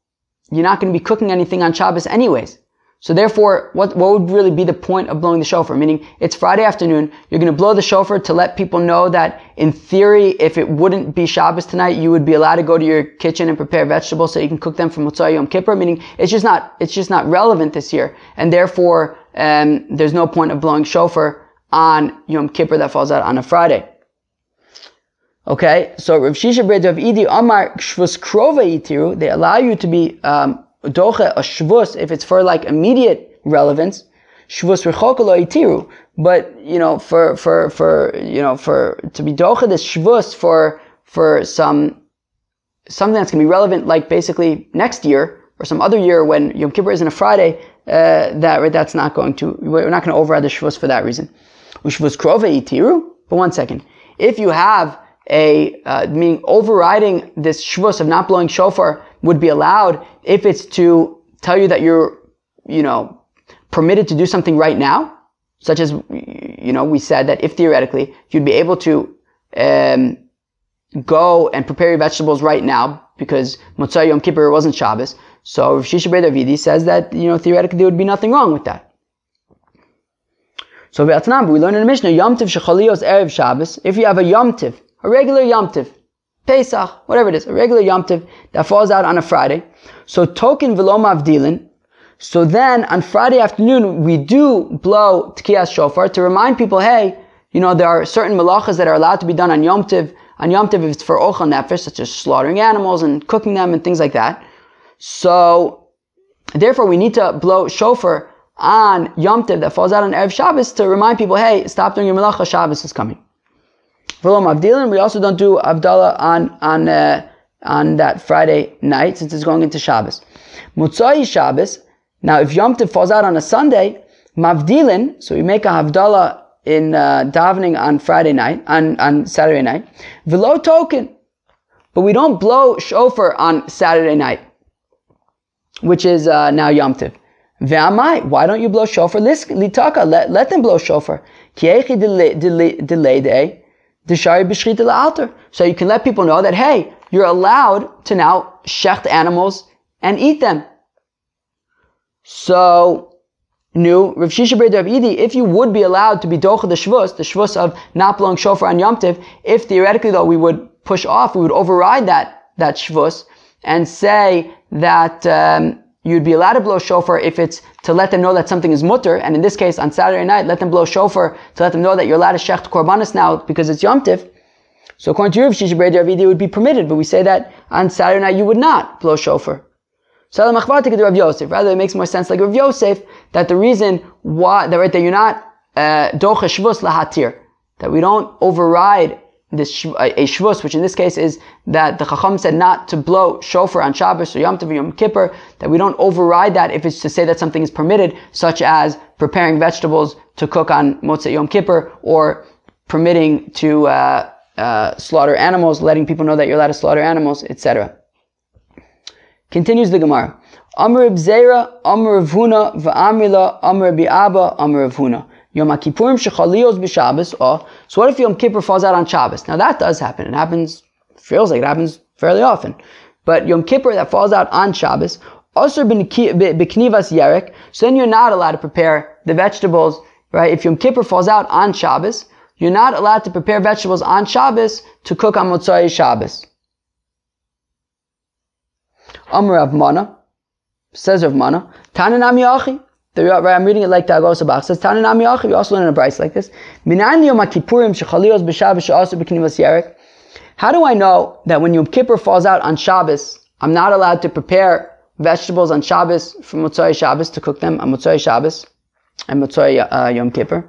you're not going to be cooking anything on Shabbos anyways. So therefore, what, what would really be the point of blowing the shofar? Meaning, it's Friday afternoon, you're to blow the shofar to let people know that in theory, if it wouldn't be Shabbos tonight, you would be allowed to go to your kitchen and prepare vegetables so you can cook them for Motzai Yom Kippur. Meaning, it's just not, it's just not relevant this year. And therefore, um, there's no point of blowing shofar on Yom Kippur that falls out on a Friday. Okay, so Rav Shisha Bred of Idi Amar Shvus Krova Yitiru, they allow you to be um, doche a shvus if it's for like immediate relevance. Shvus itiru. But you know, for for for you know, for to be doche this shvus for for some something that's going to be relevant, like basically next year or some other year when Yom Kippur is in a Friday. Uh, that right, that's not going to. We're not going to override the shvus for that reason. Shvus krove itiru. But one second, if you have a uh, meaning overriding this shvus of not blowing shofar would be allowed if it's to tell you that you're, you know, permitted to do something right now, such as, you know, we said that if theoretically you'd be able to um, go and prepare your vegetables right now because Motzai Yom Kippur wasn't Shabbos. So Shisha Davidi says that, you know, theoretically there would be nothing wrong with that. So we learn in the Mishnah, Yom Tiv Shechalios Erev Shabbos, if you have a Yom Tiv, a regular Yom Tiv, Pesach, whatever it is, a regular Yom Tiv that falls out on a Friday. So token Vilom Avdilin. So then on Friday afternoon, we do blow Tkiyas Shofar to remind people, hey, you know, there are certain malachas that are allowed to be done on Yom Tiv. On Yom Tiv, if it's for Ochel Nefesh, such as slaughtering animals and cooking them and things like that. So, therefore, we need to blow shofar on Yom Tiv that falls out on Erev Shabbos to remind people, hey, stop doing your malacha, Shabbos is coming. We also don't do Avdallah on on uh, on that Friday night since it's going into Shabbos. Mutzai Shabbos. Now, if Yom Tov falls out on a Sunday, Mavdilin. So we make a Havdalah in uh, davening on Friday night, on on Saturday night. V'lo token. But we don't blow shofar on Saturday night, which is uh, now Yom Tov. Ve'amai, why don't you blow shofar? Let, let them blow shofar. Kiechi delay day. So you can let people know that, hey, you're allowed to now shecht animals and eat them. So, new Rav Shisha Rav if you would be allowed to be docha the shvus, the shvus of not blowing shofar on Yom Tiv, if theoretically though we would push off, we would override that, that shvus and say that, um, You'd be allowed to blow shofar if it's to let them know that something is mutter, and in this case, on Saturday night, let them blow shofar to let them know that you're allowed to shecht korbanos now because it's Yom Tiv. So according to Rav Shisha it would be permitted, but we say that on Saturday night you would not blow shofar. Rav Yosef. Rather, it makes more sense like Rav Yosef that the reason why that right that you're not uh, docha shvus lahatir that we don't override this a shvus, which in this case is that the Chacham said not to blow shofar on Shabbos or Yom Tov Yom Kippur, that we don't override that if it's to say that something is permitted, such as preparing vegetables to cook on Motzei Yom Kippur or permitting to uh, uh, slaughter animals, letting people know that you're allowed to slaughter animals, etc. Continues the Gemara. Amr Zera, Amr Huna, Va'amila, Amr Bi'aba, Amr Huna. Yom Kippurim shechalios b'Shabbos. Oh, so what if Yom Kippur falls out on Shabbos? Now that does happen. It happens, feels like it happens fairly often. But Yom Kippur that falls out on Shabbos, also b'knivas yerek, so then you're not allowed to prepare the vegetables, right? If Yom Kippur falls out on Shabbos, you're not allowed to prepare vegetables on Shabbos to cook on Motzai Shabbos. Amr Rav Mana, says Rav Mana, Tananam Yachi, I'm reading it like the Dagosa Bach says, Tananam Yachi, we also learn in a Bryce like this. How do I know that when Yom Kippur falls out on Shabbos, I'm not allowed to prepare vegetables on Shabbos from Motzai Shabbos to cook them on Motzai Shabbos and Motzai uh, Yom Kippur?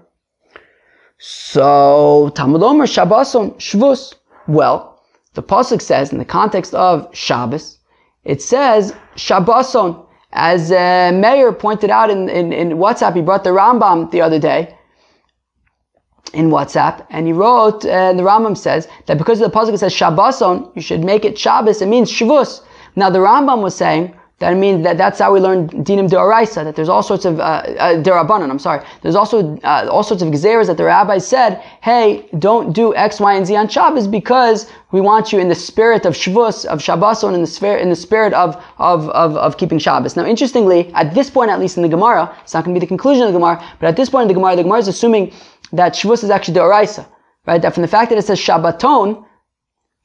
So, Talmud Omer Shabboson Shvus. Well, the Pasuk says in the context of Shabbos, it says Shabboson. As uh, Meir pointed out in, in, in WhatsApp, he brought the Rambam the other day in WhatsApp, and he wrote, uh, the Rambam says that because of the pasuk says Shabboson, you should make it Shabbos. It means Shavuos. Now the Rambam was saying, that means that that's how we learn dinim deoraisa. That there's all sorts of uh, uh, derabanan. I'm sorry. There's also uh, all sorts of gezeras that the rabbi said, "Hey, don't do X, Y, and Z on Shabbos because we want you in the spirit of Shavuos, of Shabboson, in the spirit in the spirit of, of of of keeping Shabbos." Now, interestingly, at this point, at least in the Gemara, it's not going to be the conclusion of the Gemara, but at this point in the Gemara, the Gemara is assuming that Shavuos is actually deoraisa, right? That from the fact that it says Shabbaton,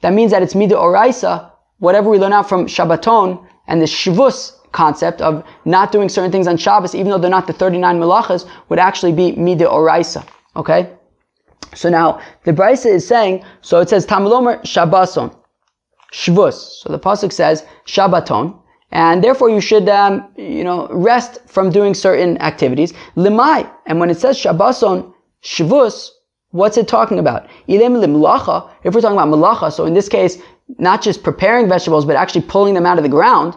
that means that it's mida oraisa. Whatever we learn out from Shabbaton and the Shavuos concept of not doing certain things on Shabbos, even though they're not the 39 malachas, would actually be mida oraisa. Okay? So now, the Brisa is saying, so it says, Tamilomer Shabbason, Shavuos. So the Pasuk says, Shabbaton, and therefore you should, um, you know, rest from doing certain activities. Limai, and when it says Shabbason, Shavuos, what's it talking about? If we're talking about malacha, so in this case, not just preparing vegetables, but actually pulling them out of the ground,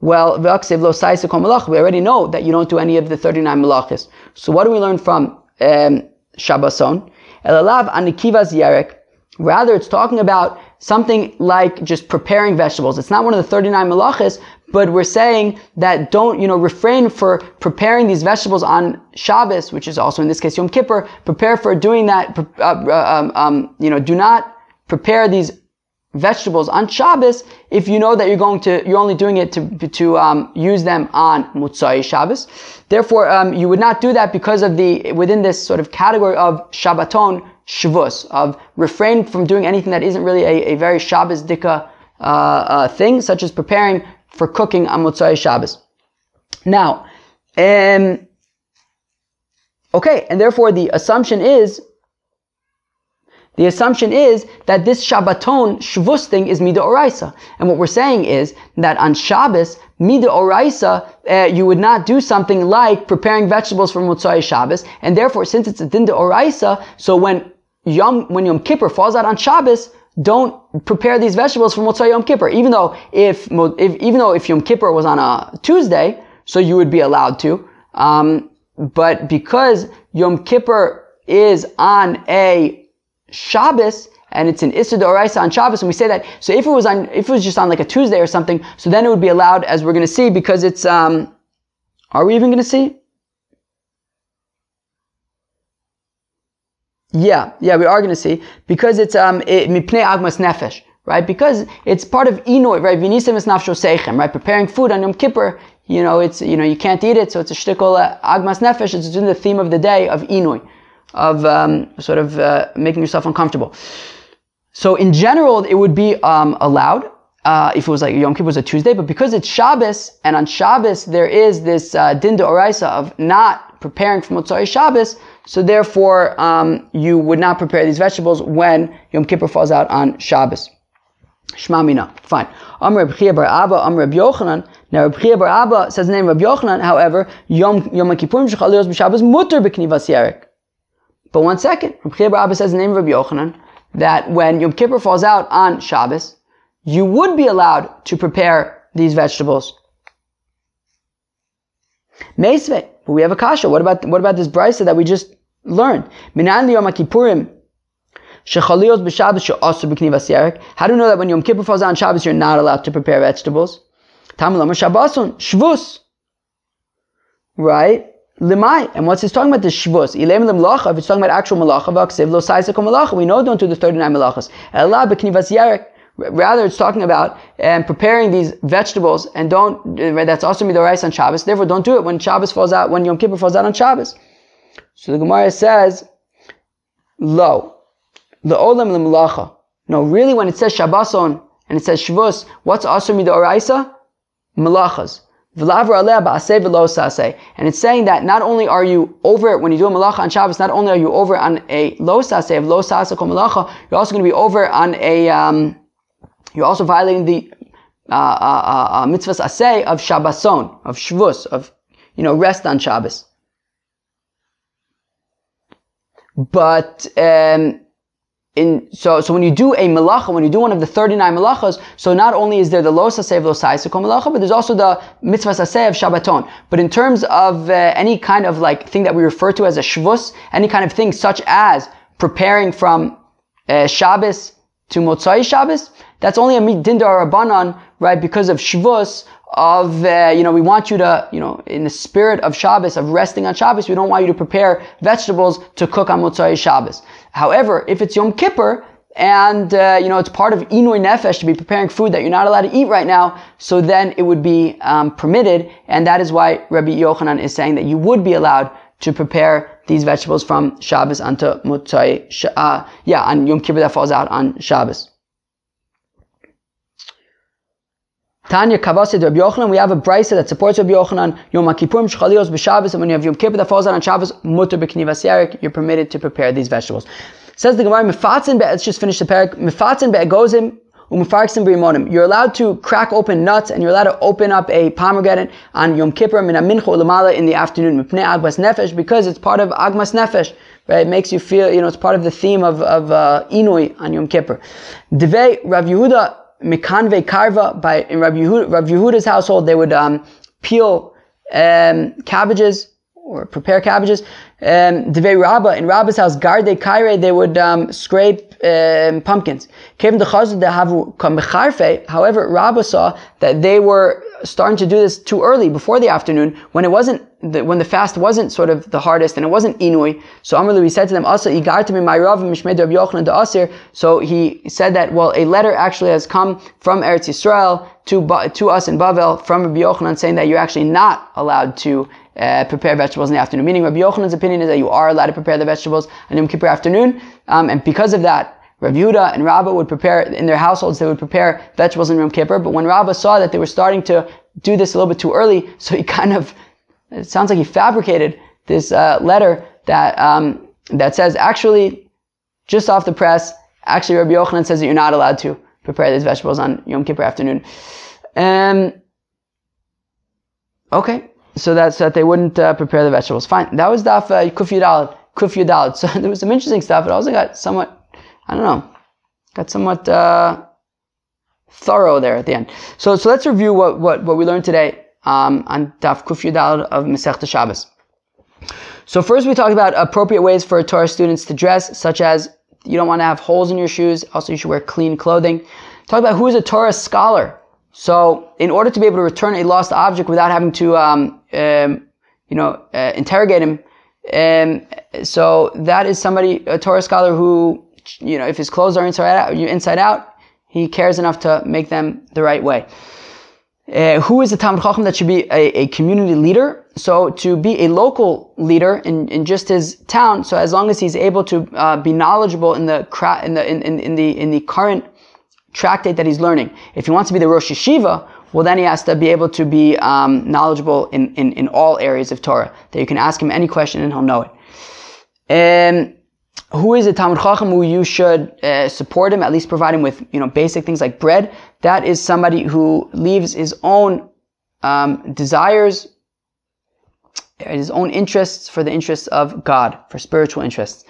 well, we already know that you don't do any of the 39 malachis. So what do we learn from um, Shabbason? Rather, it's talking about something like just preparing vegetables. It's not one of the 39 malachis, but we're saying that don't, you know, refrain for preparing these vegetables on Shabbos, which is also in this case Yom Kippur. Prepare for doing that. Uh, uh, um, um, you know, do not prepare these vegetables on Shabbos if you know that you're going to, you're only doing it to, to um, use them on Mutzai Shabbos. Therefore, um, you would not do that because of the, within this sort of category of Shabbaton, Shavuos, of refrain from doing anything that isn't really a, a very Shabbos Dika uh, uh, thing, such as preparing for cooking on Mutzai Shabbos. Now, um, okay, and therefore the assumption is the assumption is that this Shabbaton Shavuos thing is Mida Oraisa. And what we're saying is that on Shabbos, Mida Oraisa, uh, you would not do something like preparing vegetables for Motzai Shabbos. And therefore, since it's a Dinda Oraisa, so when Yom, when Yom Kippur falls out on Shabbos, don't prepare these vegetables for Motzai Yom Kippur. Even though if, if, even though if Yom Kippur was on a Tuesday, so you would be allowed to. Um, but because Yom Kippur is on a Shabbos, and it's an Issa Oraisa on Shabbos, and we say that, so if it was on, if it was just on like a Tuesday or something, so then it would be allowed, as we're going to see, because it's, um, are we even going to see? Yeah, yeah, we are going to see, because it's, um, Mipnei Agmas Nefesh, right? Because it's part of Inoy, right? Vinisim is Nafsho Seichem, right? Preparing food on Yom Kippur, you know, it's, you know, you can't eat it, so it's a shtickle uh, Agmas Nefesh, it's in the theme of the day of Inoy of um, sort of uh, making yourself uncomfortable. So in general, it would be um, allowed uh, if it was like Yom Kippur was a Tuesday, but because it's Shabbos, and on Shabbos there is this uh, din oraisa of not preparing for Motzai Shabbos, so therefore um, you would not prepare these vegetables when Yom Kippur falls out on Shabbos. Shma mina. Fine. Amr Reb bar Abba, Amr Yochanan. Now Reb bar Abba says the name of Yochanan, however, Yom Yom Kippurim shechalios b'Shabbos mutter b'knivas yerek. But one second, Rabbi Abba says the name of Rabbi Yochanan that when Yom Kippur falls out on Shabbos, you would be allowed to prepare these vegetables. Meisve, but we have a kasha. What about what about this brisa that we just learned? Minan Yom Kippurim. How do you know that when Yom Kippur falls out on Shabbos, you're not allowed to prepare vegetables? Right? Limai. And what's he's talking about? The Shvus. Ilem limlacha. If it's talking about actual malacha, v'aksiv lo saisako malacha. We know don't do the 39 malachas. Yarek. Rather, it's talking about um, preparing these vegetables and don't, uh, that's also me the rice on Shabbos. Therefore, don't do it when Shabbos falls out, when Yom Kippur falls out on Shabbos. So the Gemara says, lo, the olam limlacha. No, really when it says Shabboson and it says Shvus, what's also me the midoraisa? Malachas. And it's saying that not only are you over it when you do a malacha on Shabbos, not only are you over on a lo sase of lo sase malacha, you're also going to be over on a, um, you're also violating the uh, uh, uh, uh mitzvahs asay of Shabbason, of Shvus, of, you know, rest on Shabbos. But, um, in, so, so when you do a malacha, when you do one of the 39 malachas, so not only is there the los asay of los malacha, but there's also the mitzvah of Shabbaton. But in terms of uh, any kind of like thing that we refer to as a shvus, any kind of thing such as preparing from uh, Shabbos to Motzai Shabbos, that's only a din rabbanon, right? Because of shvus of, uh, you know, we want you to, you know, in the spirit of Shabbos, of resting on Shabbos, we don't want you to prepare vegetables to cook on Motzai Shabbos. However, if it's Yom Kippur, and uh, you know it's part of inui nefesh to be preparing food that you're not allowed to eat right now. So then it would be um, permitted, and that is why Rabbi Yochanan is saying that you would be allowed to prepare these vegetables from Shabbos onto Motzai. Uh, yeah, on Yom Kippur that falls out on Shabbos. Tanya Kavasid Rabbi Yochanan, we have a brisa that supports Rabbi Yochanan, Yom Kippurim Shchalios b'Shabbos, and when you have Yom Kippur that falls out on Shabbos, Mutter b'Knivas Yarik, you're permitted to prepare these vegetables. Says the Gemara, Mifatzin let's just finish the parak, Mifatzin be'egozim, you're allowed to crack open nuts and you're allowed to open up a pomegranate on Yom Kippur min ulamala in the afternoon agmas nefesh because it's part of agmas nefesh. Right? It makes you feel, you know, it's part of the theme of, of uh, Inui on Yom Kippur. Devei Rav Yehuda Mikanve Karva by in Rabbi, Yehuda, Rav Yehuda's household they would um, peel um, cabbages or prepare cabbages. Um, Devei Rabba in Rabba's house Garde Kaire they would um, scrape um, pumpkins. However, Rabba saw that they were starting to do this too early before the afternoon when it wasn't the, when the fast wasn't sort of the hardest and it wasn't inui. So we said to them also asir. So he said that well a letter actually has come from Eretz Yisrael to to us in Bavel from Rabbi Yochanan saying that you're actually not allowed to uh, prepare vegetables in the afternoon. Meaning Rabbi Yochanan's opinion is that you are allowed to prepare the vegetables on Yom Kippur afternoon, um, and because of that, Rav Yehuda and Rabba would prepare, in their households, they would prepare vegetables in Yom Kippur, but when Rabba saw that they were starting to do this a little bit too early, so he kind of, it sounds like he fabricated this uh, letter that, um, that says, actually, just off the press, actually Rabbi Yochanan says that you're not allowed to prepare these vegetables on Yom Kippur afternoon. Um, okay, so that's that they wouldn't uh, prepare the vegetables. Fine, that was daf uh, kuf. So there was some interesting stuff. It also got somewhat I don't know, got somewhat uh, thorough there at the end. So, so let's review what, what, what we learned today um, on Daf Kuf Yudal of Masechta Shabbos. So first we talked about appropriate ways for Torah students to dress, such as you don't want to have holes in your shoes. Also, you should wear clean clothing. Talk about who is a Torah scholar. So, in order to be able to return a lost object without having to, um, um, you know, uh, interrogate him, um, so that is somebody, a Torah scholar who you know, if his clothes are inside out, inside out, he cares enough to make them the right way. Uh, who is the Talmud Chacham that should be a, a, community leader? So to be a local leader in, in just his town, so as long as he's able to uh, be knowledgeable in the, in the in, in, in, the in the current tractate that he's learning. If he wants to be the Rosh Yeshiva, well then he has to be able to be um, knowledgeable in, in, in all areas of Torah. That you can ask him any question and he'll know it. Um, who is a Talmud Chacham who you should uh, support him, at least provide him with, you know, basic things like bread. That is somebody who leaves his own um, desires, his own interests for the interests of God, for spiritual interests.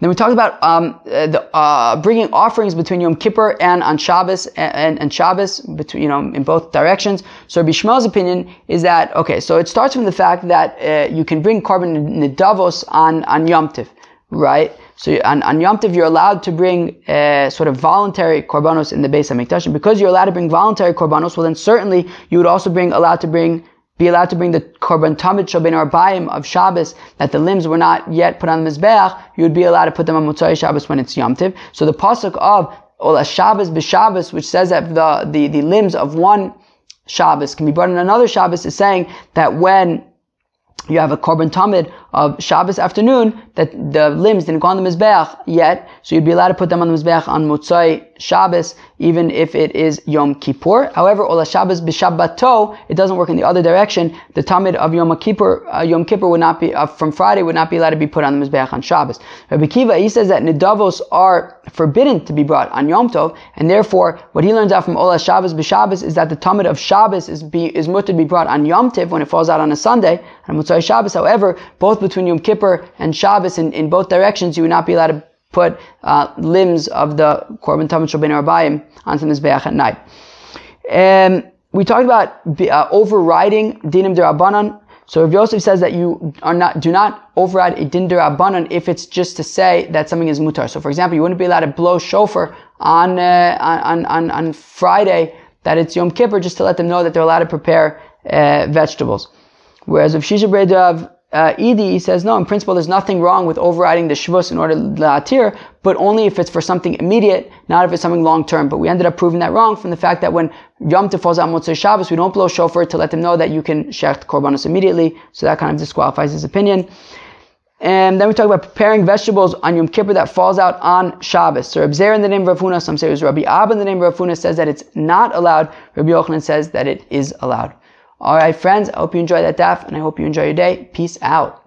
Then we talked about um, the, uh, bringing offerings between Yom Kippur and on Shabbos and, and Shabbos, between you know in both directions. So Rabbi Shmuel's opinion is that okay. So it starts from the fact that uh, you can bring korban nedavos on on Yom Tiv, right? So on, on Yom Tov, you're allowed to bring uh, sort of voluntary korbanos in the Beis Hamikdash. And because you're allowed to bring voluntary korbanos, well then certainly you would also bring allowed to bring be allowed to bring the korban tamid shabin arbaim of Shabbos that the limbs were not yet put on the mizbeach. You would be allowed to put them on Motzai Shabbos when it's Yom Tov. So the pasuk of Olas Shabbos b'Shabbos, which says that the, the, the limbs of one Shabbos can be brought in another Shabbos, is saying that when you have a korban tamid of Shabbos afternoon that the limbs didn't go on the mizbeach yet, so you'd be allowed to put them on the mizbeach on Motzai Shabbos, even if it is Yom Kippur. However, Olas Shabbos b'Shabbato, it doesn't work in the other direction. The tamid of Yom Kippur, uh, Yom Kippur would not be uh, from Friday would not be allowed to be put on the mizbeach on Shabbos. Rabbi Akiva he says that nedavos are forbidden to be brought on Yom Tov, and therefore what he learns out from Olas Shabbos b'Shabbos is that the tamid of Shabbos is be is mutar to be brought on Yom Tov when it falls out on a Sunday on Motzai Shabbos. However, both between Yom Kippur and Shabbos in, in both directions, you would not be allowed to put uh, limbs of the Korban Tamid Shabin Arbayim onto the Mizbeach at night. Um, we talked about uh, overriding Dinim Derabanan. So if Yosef says that you are not, do not override a Din Derabanan if it's just to say that something is mutar. So for example, you wouldn't be allowed to blow shofar on, uh, on, on, on Friday that it's Yom Kippur just to let them know that they're allowed to prepare uh, vegetables. Whereas if Shisha Breda uh, says, no, in principle, there's nothing wrong with overriding the Shavuos in order to la'atir, but only if it's for something immediate, not if it's something long term. But we ended up proving that wrong from the fact that when Yom Tov falls on Motzei Shabbos, we don't blow shofar to let them know that you can shecht korbanos immediately. So that kind of disqualifies his opinion. And then we talk about preparing vegetables on Yom Kippur that falls out on Shabbos. So Reb Zer in the name of Rav Huna, some say it was Rabbi Abba in the name of Rav Huna says that it's not allowed. Rabbi Yochanan says that it is allowed. All right, friends, I hope you enjoyed that daf and I hope you enjoy your day. Peace out.